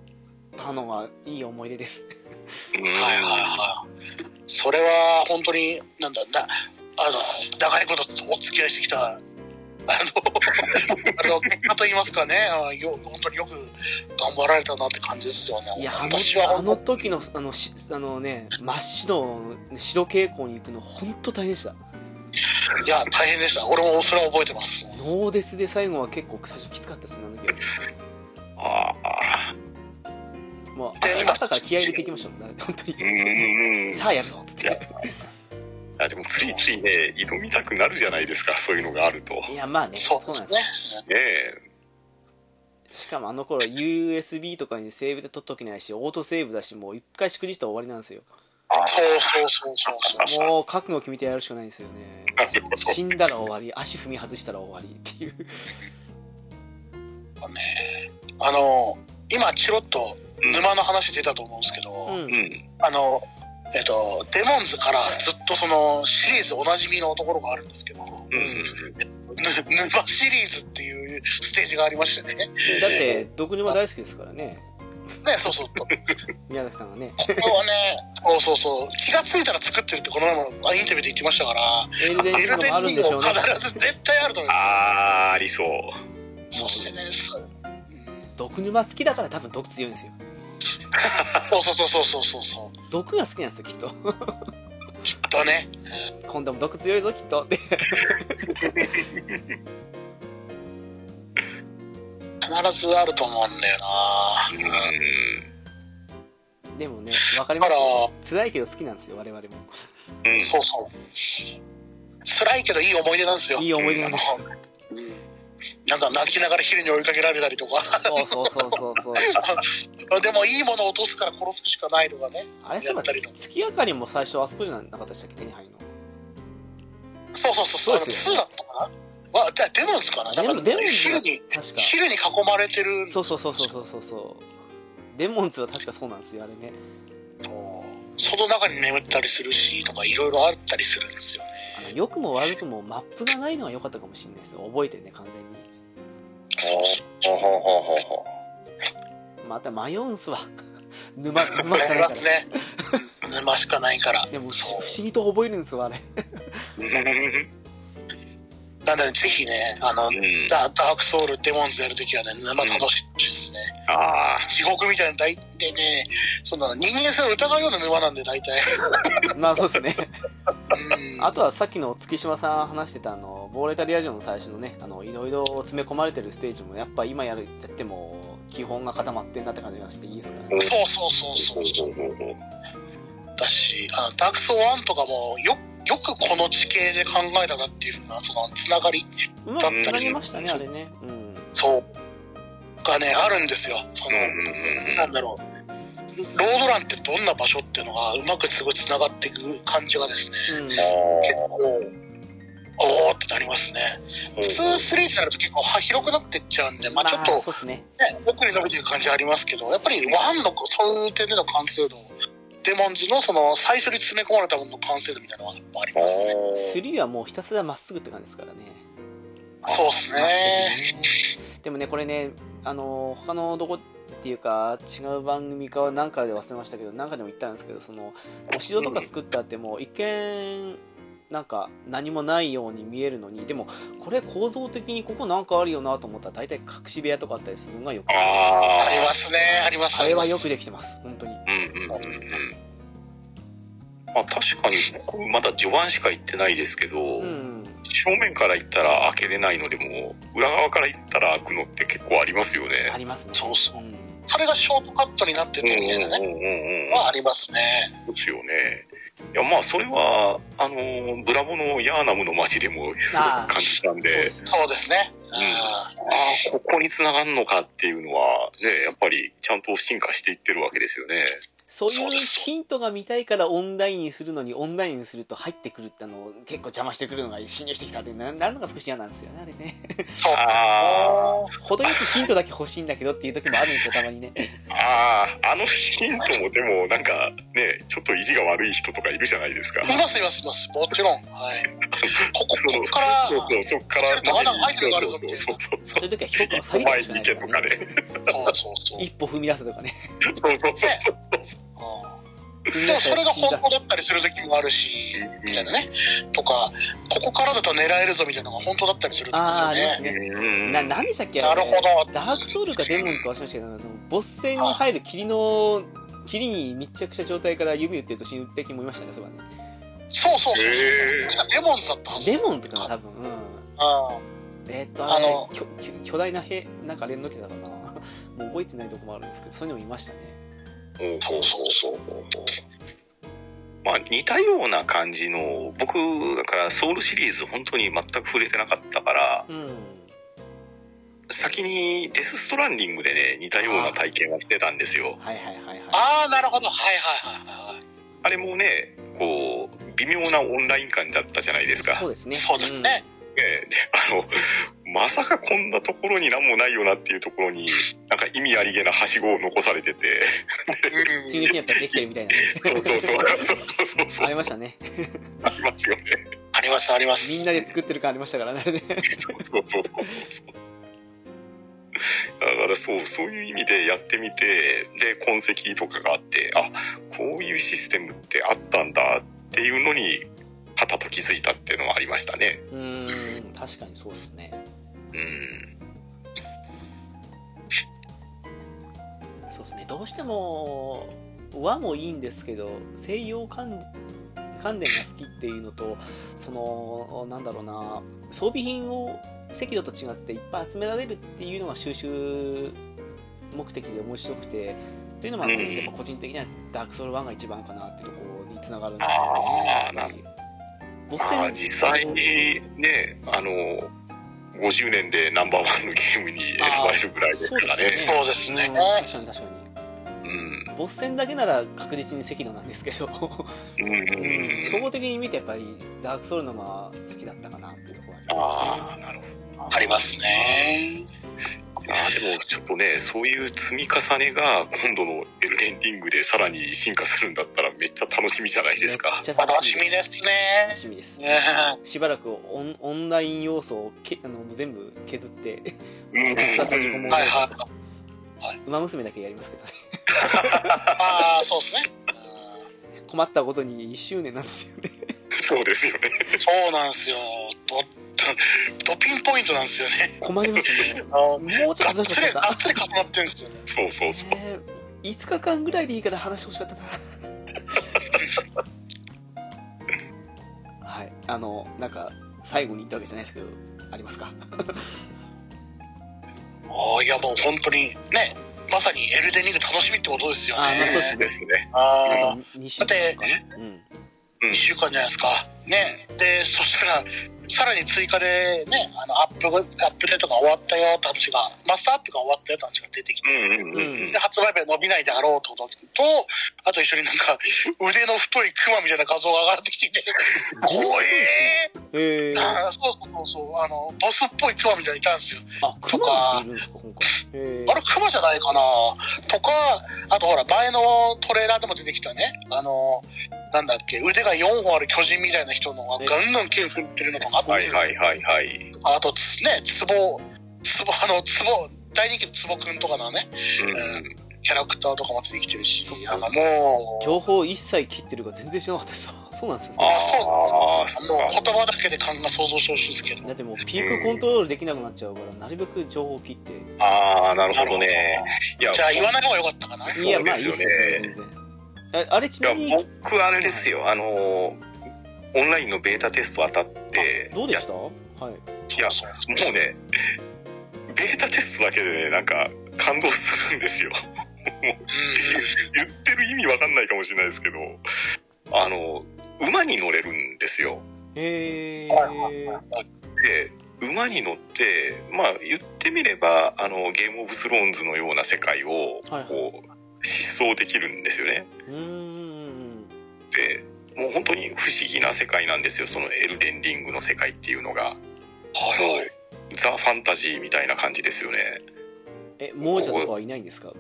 たのがいい思い出ですうんはいはいはい。それは本当に、なんだ、な、あの、長いことお付き合いしてきた、あの、あのと言いますかね、あよ本当によく頑張られたなって感じですよね。いやあ私はのあの時のあのしあのね真っ白の白傾向に行くの本当大変でしたいや、大変でした。俺もそれは覚えてます。ノーデスで最後は結構最初きつかったですねあの時ああ。はもうで今朝から気合い入れていきましたもんね本当にうんうん。さあやるぞっつっいやてあでもついついね、挑みたくなるじゃないですか、そういうのがあると。ねいやまあねそうですね。え。しかもあの頃 USB とかにセーブで取っとけないしオートセーブだしもう一回しくじったら終わりなんですよあそうそうそうそうそう。もう覚悟決めてやるしかないんですよね死んだら終わり足踏み外したら終わりっていうね、あの、今、チロッと沼の話出たと思うんですけど、うんうん。あの、えっと、デモンズからずっとそのシリーズおなじみのところがあるんですけど、うん沼シリーズっていうステージがありましてね。だって毒沼大好きですからねね、そうそう。こ 宮崎さんがねれはね、そうそうそう。気がついたら作ってるってこの前もインタビューで言ってましたから、エルデンリングあるんでしょうね必ず絶対あると思いまあー、ありそう。す。そしてね、そう毒沼好きだから多分毒強いんですよそうそうそうそうそうそうそう。毒が好きなんですよきっときっとね。今度も毒強いぞきっとで 必ずあると思うんだよなうん。でもね分かりますよ辛いけど好きなんですよ我々もうん。そうそう。辛いけどいい思い出なんですよ。いい思い出なんですうんなんか泣きながら昼に追いかけられたりとか。そうそうそうそうそう でもいいものを落とすから殺すしかないとかね。あれそういえば月明かりも最初あそこじゃなかったでしたっけ？手に入るのそうそうそう。そうですよ2だったかなわでデモンズかななんかデモデモンズ昼に、確か昼に囲まれてるんでそうそうそうそうそうそうそうデモンズは確かそうなんですよあれねその中に眠ったりするし、とかいろいろあったりするんですよね。あの良くも悪くもマップがないのは良かったかもしれないですよ覚えてね完全にそうそう。ほうほうほうほうほまた迷うんすわ沼沼しかないからますね。沼しかないから。でも不思議と覚えるんですわあれう。なんで、ぜひね、あの、うん。ダダークソウル、デモンズやるときはね、沼楽しいですね。あ地獄みたいな大でね、そんな人間性を疑うような沼なんで、大体。まあそうですねうんあとはさっきの月島さん話してたあのボーレタリア城の最初のねあのいろいろ詰め込まれてるステージもやっぱ今やるやっても基本が固まってんなって感じがしていいですからねそうそうそうそうそう。だし、あのダークソー1とかもよ、よくこの地形で考えたなっていうふうな、そのつながり、うまくつなげましたねあれね。うん。そう、がね、あるんですよ。その、うんうんうんなんだろう。ロードランってどんな場所っていうのがうまくすぐつながっていく感じがですね、うん。結構、おーってなりますね。2、3になると結構は広くなっていっちゃうんで、まあちょっと、そうですね。ね、奥に伸びていく感じありますけど、やっぱりワンのそういう点での完成度、デモンズのその最初に詰め込まれたものの完成度みたいなのがやっぱありますね。3はもうひたすらまっすぐって感じですからねそうですね。でもねこれねあの他のどこっていうか違う番組かは何かで忘れましたけど何かでも言ったんですけどそのお城とか作ってあっても一見なんか何もないように見えるのにでもこれ構造的にここなんかあるよなと思ったら大体隠し部屋とかあったりするのがよく。あありますね、あります。あれはよくでできてます。本当に。うんうんうんうん。まあ確かに僕まだ序盤しか行ってないですけど、うん。正面から行ったら開けれないのでも裏側から行ったら開くのって結構ありますよね。ありますね。そうそう。んん。それがショートカットになっててみたいなね、うんうんうんうん。はありますね。そうですよねいやまあそれはあのブラボのヤーナムの街でもすごく感じたんそうでですね。そうですね。ん。ああここに繋がるのかっていうのはねやっぱりちゃんと進化していってるわけですよねそういうヒントが見たいからオンラインにするのにオンラインにすると入ってくるってあの結構邪魔してくるのが侵入してきたってななるのが少し嫌なんですよねあれね。そう。あ程よくヒントだけ欲しいんだけどっていう時もあるんですよ たまにね。あああのヒントもでもなんかねちょっと意地が悪い人とかいるじゃないですか。いますいますいます。もちろん。はい。ここ、ここから、そうそうそっからちょっと穴開いてるのがあるぞそうそうそうそそういう時は評価をう下げてほしそうそうそう。一歩踏み出すとかね。そうそうそうそう。そううんでもそれが本当だったりする時もあるし、みたいなね。とか、ここからだと狙えるぞみたいなのが本当だったりするんですよああありますね。ねうん。な何でしたっけ？なるほど。ダークソウルかデモンズか忘れましたけどあのボス戦に入る霧の霧に密着した状態から弓打ってると死ぬ敵もいましたねそれはねそうそうそう。へー。確かデモンズだったはず。デモンズかな多分。うん。あえーっとあれあの巨巨巨大な兵なんか連動機だったかな。もう覚えてないとこもあるんですけどそういうのもいましたねそうそうそう。まあ似たような感じの僕だからソウルシリーズ本当に全く触れてなかったからうん。先にデス・ストランディングでね似たような体験をしてたんですよ。はいはいはいはい。あー、なるほど。はいはいはいはい。あれもねこう微妙なオンライン感だったじゃないですか。そうですね。そうですね。ね。であのまさかこんなところに何もないよなっていうところになんか意味ありげなはしごを残されてて。うん追撃にやったらできてるみたいなね。そうそうそう。そうそうそうそう。ありましたね。ありますよね。ありますあります。みんなで作ってる感ありましたからね。そうそうそうそうそう。だからそうそういう意味でやってみてで痕跡とかがあってあこういうシステムってあったんだっていうのにはたと気づいたっていうのはありましたね。うーん確かにそうですね。うん。そうですね。どうしても和もいいんですけど西洋関関連が好きっていうのとそのなんだろうな装備品を赤土と違っていっぱい集められるっていうのが収集目的で面白くてというのもうんやっぱ個人的にはダークソウル1が一番かなってところにつながるんですよねまあ戦実際にねあの50年でナンバーワンのゲームに選ばれるぐらいですからね。そうですね。ん確かに確かに。うん。ボス戦だけなら確実に赤土なんですけど。うん。総合的に見てやっぱりダークソウルのが好きだったかなっていうところあはあなるほありますね。どあーでもちょっとねそういう積み重ねが今度のエルデンリングでさらに進化するんだったらめっちゃ楽しみじゃないですかめっちゃ楽しみですね楽。しみですね しばらくオンオンライン要素をけあの全部削ってうんさ閉じ込めはいはい。馬娘だけやりますけどね ああ、そうですね。困ったことに1周年なんですよねそうですよねうんそうなんですよ。ド ドピンポイントなんですよね。困りますよねもうちょっとがっ話してほしかっつりがっつり重なってんですよね。そうそうそうた、ね、5日間ぐらいでいいから話してほしかったなあのなんか最後に言ったわけじゃないですけどありますか？ああ、いやもう本当にね、まさにエルデンリング楽しみってことですよね。あまあそうですね。ああと2週間かなうんうん2週間じゃないですか。ね。で、そしたら、さらに追加でね、あの、アップが、アップデートが終わったよって話が、マスターアップが終わったよって話が出てきて、うんうんうんうん。で、発売日は伸びないであろうってことと、あと一緒になんか、腕の太いクマみたいな画像が上がってきて。て、怖えそうそうそうあの、ボスっぽいクマみたいにいたんですよ。あクマあれ、クマじゃないかな。とか、あとほら、前のトレーラーでも出てきたね、あの、なんだっけ、腕が4本ある巨人みたいな人のがガンガン剣振ってるのとかあったんはいはいはいはい。あと、つね、ツボ、ツボ、あの、ツボ、大人気のツボくんとかのね、うん。キャラクターとかも出てきてるし、なんかもう、情報一切切ってるから全然知らなかったです。そうなんですね。あそうなんですもう。言葉だけで勘が想像してほしいですけど。だってもうピークコントロールできなくなっちゃうからなるべく情報を切って。ああ、なるほどね。いや、じゃあ言わない方がよかったかな？そういやまあいいっですよね全然ああれちなみに僕あれですよ、あの、オンラインのベータテスト当たって、どうでした？はい。いやもうね、ベータテストだけでね、なんか感動するんですよ。言ってる意味わかんないかもしれないですけど、あの、馬に乗れるんですよ。へえで、馬に乗って、まあ言ってみれば、あの、ゲームオブスローンズのような世界を、はい。こう、疾走できるんですよね。うーんで、もう本当に不思議な世界なんですよ、そのエルデンリングの世界っていうのが。はいはい。ザ・ファンタジーみたいな感じですよね。え亡者とかはいないんですか？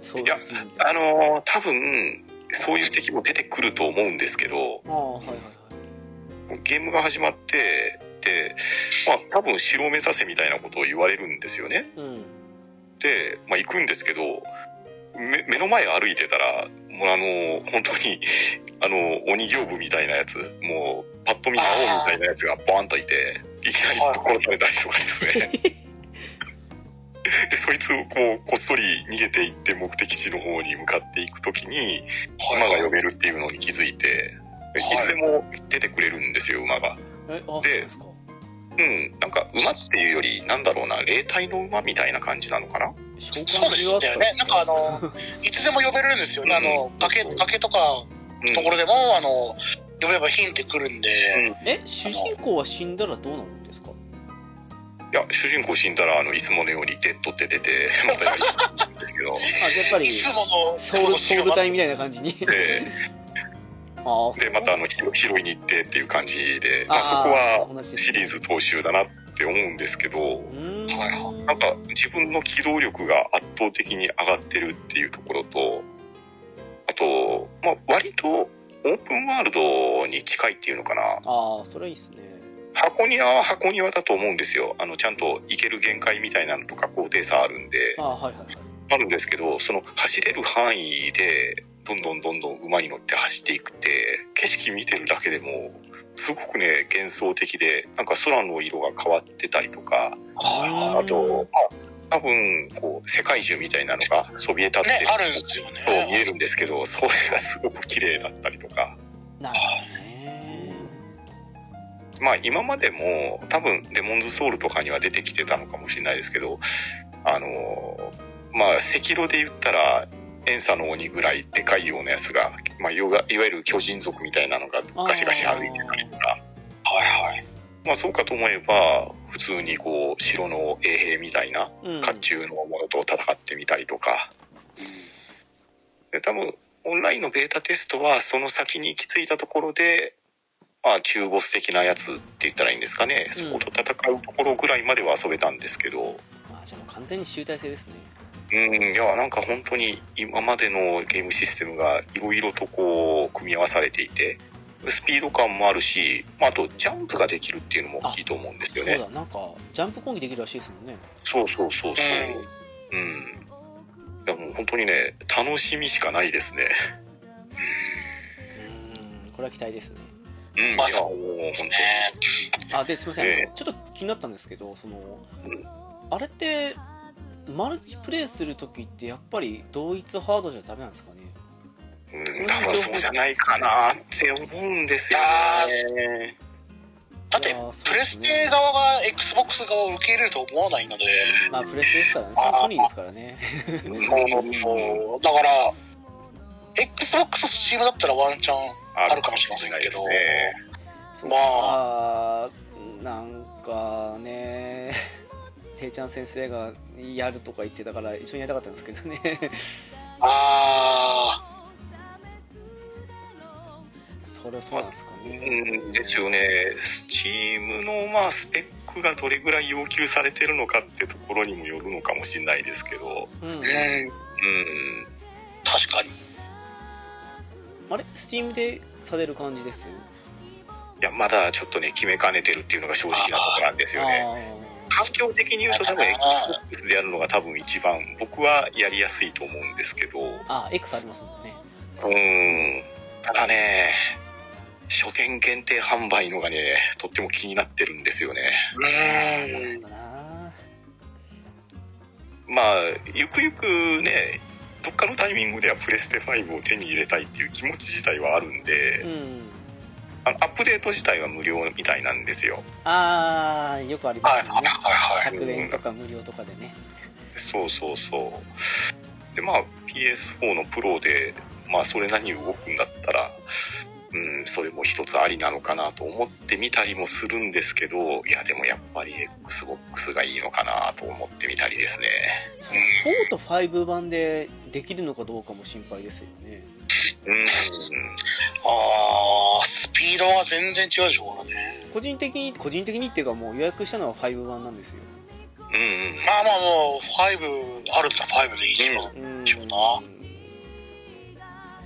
そういやあのー多分、そういう敵も出てくると思うんですけど、ああはいはいはいゲームが始まって、で、まあ多分城を目指せみたいなことを言われるんですよね。うんで、まあ行くんですけど、目目の前歩いてたら、もうあの、本当に、あの、鬼行部みたいなやつ、もう、パッと見魔王みたいなやつがボーンといて、いきなり殺されたりとかですね。で、そいつをこう、こっそり逃げていって目的地の方に向かっていくときに、馬が呼べるっていうのに気づいて、い。つでも出てくれるんですよ、馬が。でうん、なんか馬っていうより、なんだろうな、霊体の馬みたいな感じなのかな？召そうで喚獣したよね。なんかあの、いつでも呼べるんですよね。あの、崖、崖とかうんところでも、あの、呼べばヒンってくるんで、え主人公は死んだらどうなるんですか？いや、主人公死んだら、あの、いつものようにデッドって出て、またやるんですけど、あやっぱりいつもの、ソウルソウル隊みたいな感じに。で、ああで、またあの、拾拾いに行ってっていう感じで、まあ、そこはシリーズ踏襲だなって思うんですけど、はいなんか自分の機動力が圧倒的に上がってるっていうところと、あと、まあ、割とオープンワールドに近いっていうのかな。ああそれはいいっすね箱庭は箱庭だと思うんですよ。あの、ちゃんと行ける限界みたいなのとか高低差あるんで、ああはいはいはいあるんですけど、その走れる範囲で、どんどんどんどん馬に乗って走っていくって、景色見てるだけでも、すごくね、幻想的で、なんか空の色が変わってたりとか、はいあと、まあ、多分、こう、世界中みたいなのがそびえ立ってね、あるんですよね。そう見えるんですけど、それがすごく綺麗だったりとか、なるほどね。まあ今までも多分デモンズソウルとかには出てきてたのかもしれないですけど、あの、まあ赤色で言ったら、エンサの鬼ぐらいでかいようなやつが、まあ、いわいわゆる巨人族みたいなのがガシガシ歩いてたりとか、はいはい。まあそうかと思えば、普通にこう、城の衛兵みたいなうん。甲冑のものと戦ってみたりとか、で多分オンラインのベータテストはその先に行き着いたところで、まあ、中ボス的なやつって言ったらいいんですかね、そこと戦うところぐらいまでは遊べたんですけど、あじゃあもう完全に集大成ですねうん、いや、なんか本当に今までのゲームシステムがいろいろとこう、組み合わされていて、スピード感もあるし、まあ、あとジャンプができるっていうのも大きいと思うんですそうよね。だなんかジャンプ攻撃できるらしいですもんねそうそうそうそう。うん。いやもう本当にね、楽しみしかないですね。うんこれは期待ですねうん、いまあや、もう本当に。ねあですいません、ええあのちょっと気になったんですけどその、うんあれってマルチプレイする時ってやっぱり同一ハードじゃダメなんですかね？うん、多分そうじゃないかなって思うんですよね。ってプレステ側が XBOX 側を受け入れると思わないので、まあプレステですからね。ソソニーですからね。もうだから、XBOX と Steam だったらワンチャンあるかもしれませんけど、ね。まあ。なんかねていちゃん先生がやるとか言ってたから一緒にやりたかったんですけどね。あそれはそうなんですかね。うん。ですよね。スチームのまあスペックがどれぐらい要求されてるのかってところにもよるのかもしれないですけど、うん。ー、うん、うん。確かに。あれ？スチームでされる感じです？いや、まだちょっとね、決めかねてるっていうのが正直なところなんですよね。環境的に言うと多分 Xbox でやるのが多分一番僕はやりやすいと思うんですけど、うあーあ X ありますもんね。ーん。ただね、書店限定販売のがね、とっても気になってるんですよね。うん。まあ、ゆくゆくね、どっかのタイミングではプレステ5を手に入れたいっていう気持ち自体はあるんで、うんあのアップデート自体は無料みたいなんですよ。ああよくありますよねはいはいはい。100円とか無料とかでねそうそうそう。で、まあ、PS4 のプロで、まあ、それなりに動くんだったら、うん、それも一つありなのかなと思ってみたりもするんですけど、いや、でもやっぱり Xbox がいいのかなと思ってみたりですね。その4と5版でできるのかどうかも心配ですよねうん、あー、スピードは全然違うでしょうからね。個人的に個人的にっていうかもう予約したのは5版なんですようん、うん。まあまあもう、5あるんだったら5でいいでしょう。うんしょうな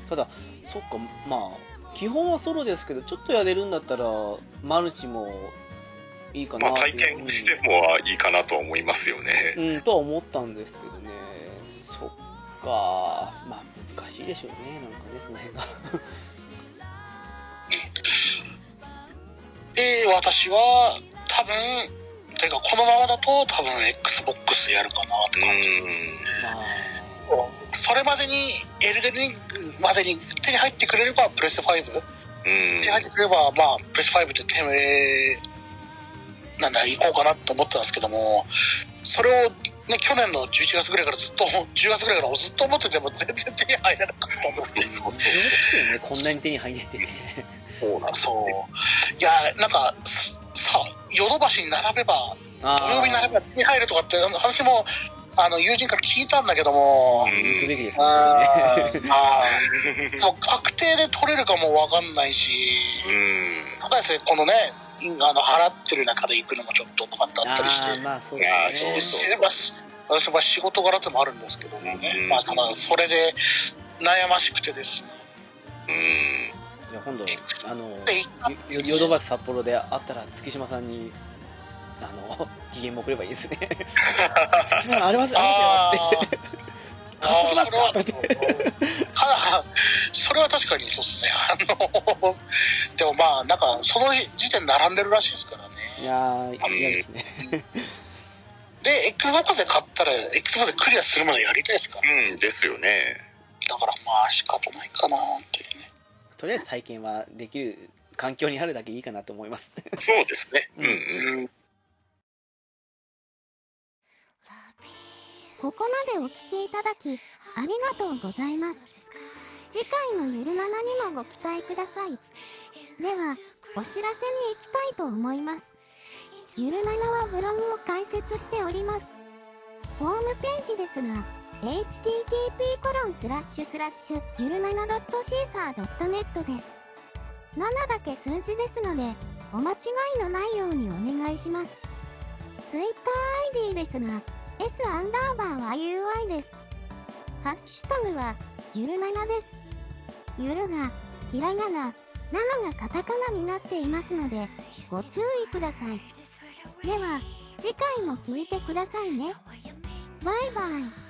ただそっかまあ基本はソロですけどちょっとやれるんだったらマルチもいいかなまあ、体験してもいいかなとは思いますよね。うん、うん、とは思ったんですけどねそっかまあ難しいでしょうねなんかねその辺が。で、私は、多分、てかこのままだと多分 XBOX でやるかなってう感じ。それまでに、エルデンリングまでに手に入ってくれれば、プレステ5、うん。手に入ってくれれば、まあ、プレステ5って手えーなんだ、行こうかなと思ってたんですけども、それを、ね、去年の11月ぐらいからずっと、10月ぐらいからずっと思ってても全然手に入らなかったんですけど、そうそうですよね。こんなに手に入んないってね。そうなんそう。いや、なんか、すさ、ヨドバシに並べば、あ土曜日になれば手に入るとかって話も、あの、友人から聞いたんだけども、行くべきですね。あ 確定で取れるかもわかんないし、うん。ただですね、このね、あの、払ってる中で行くのもちょっととかってあったりして、ああまあそういやーですね。私は仕事柄でもあるんですけどもね、うん。まあ、ただそれで悩ましくてですね、うん。じゃあ今度あのヨドバシ札幌で会ったら月島さんにあの 機嫌も送ればいいですね。月島さんありますありますよって買ってきますかそれはかそれは確かにそうですね。あの、でもまあ、なんか、その時点並んでるらしいですからね。いやー嫌ですねで、Xbox で買ったら、Xbox でクリアするまでやりたいですか？ら。うん、ですよね。だからまあ、仕方ないかなっていうね。とりあえず再建はできる環境にあるだけいいかなと思いますそうですね。うん、ううん。ここまでお聞きいただき、ありがとうございます。次回のゆるななにもご期待ください。では、お知らせに行きたいと思います。ゆるななはブログを開設しております。ホームページですが、http コロンスラッシュスラッシュゆるなな .caesar.net です。7だけ数字ですので、お間違いのないようにお願いします。TwitterID ですが、S アンダーバーは UI です。ハッシュタグは、ゆるななです。ゆるが、ひらがな、なのがカタカナになっていますので、ご注意ください。では、次回も聞いてくださいね。バイバイ。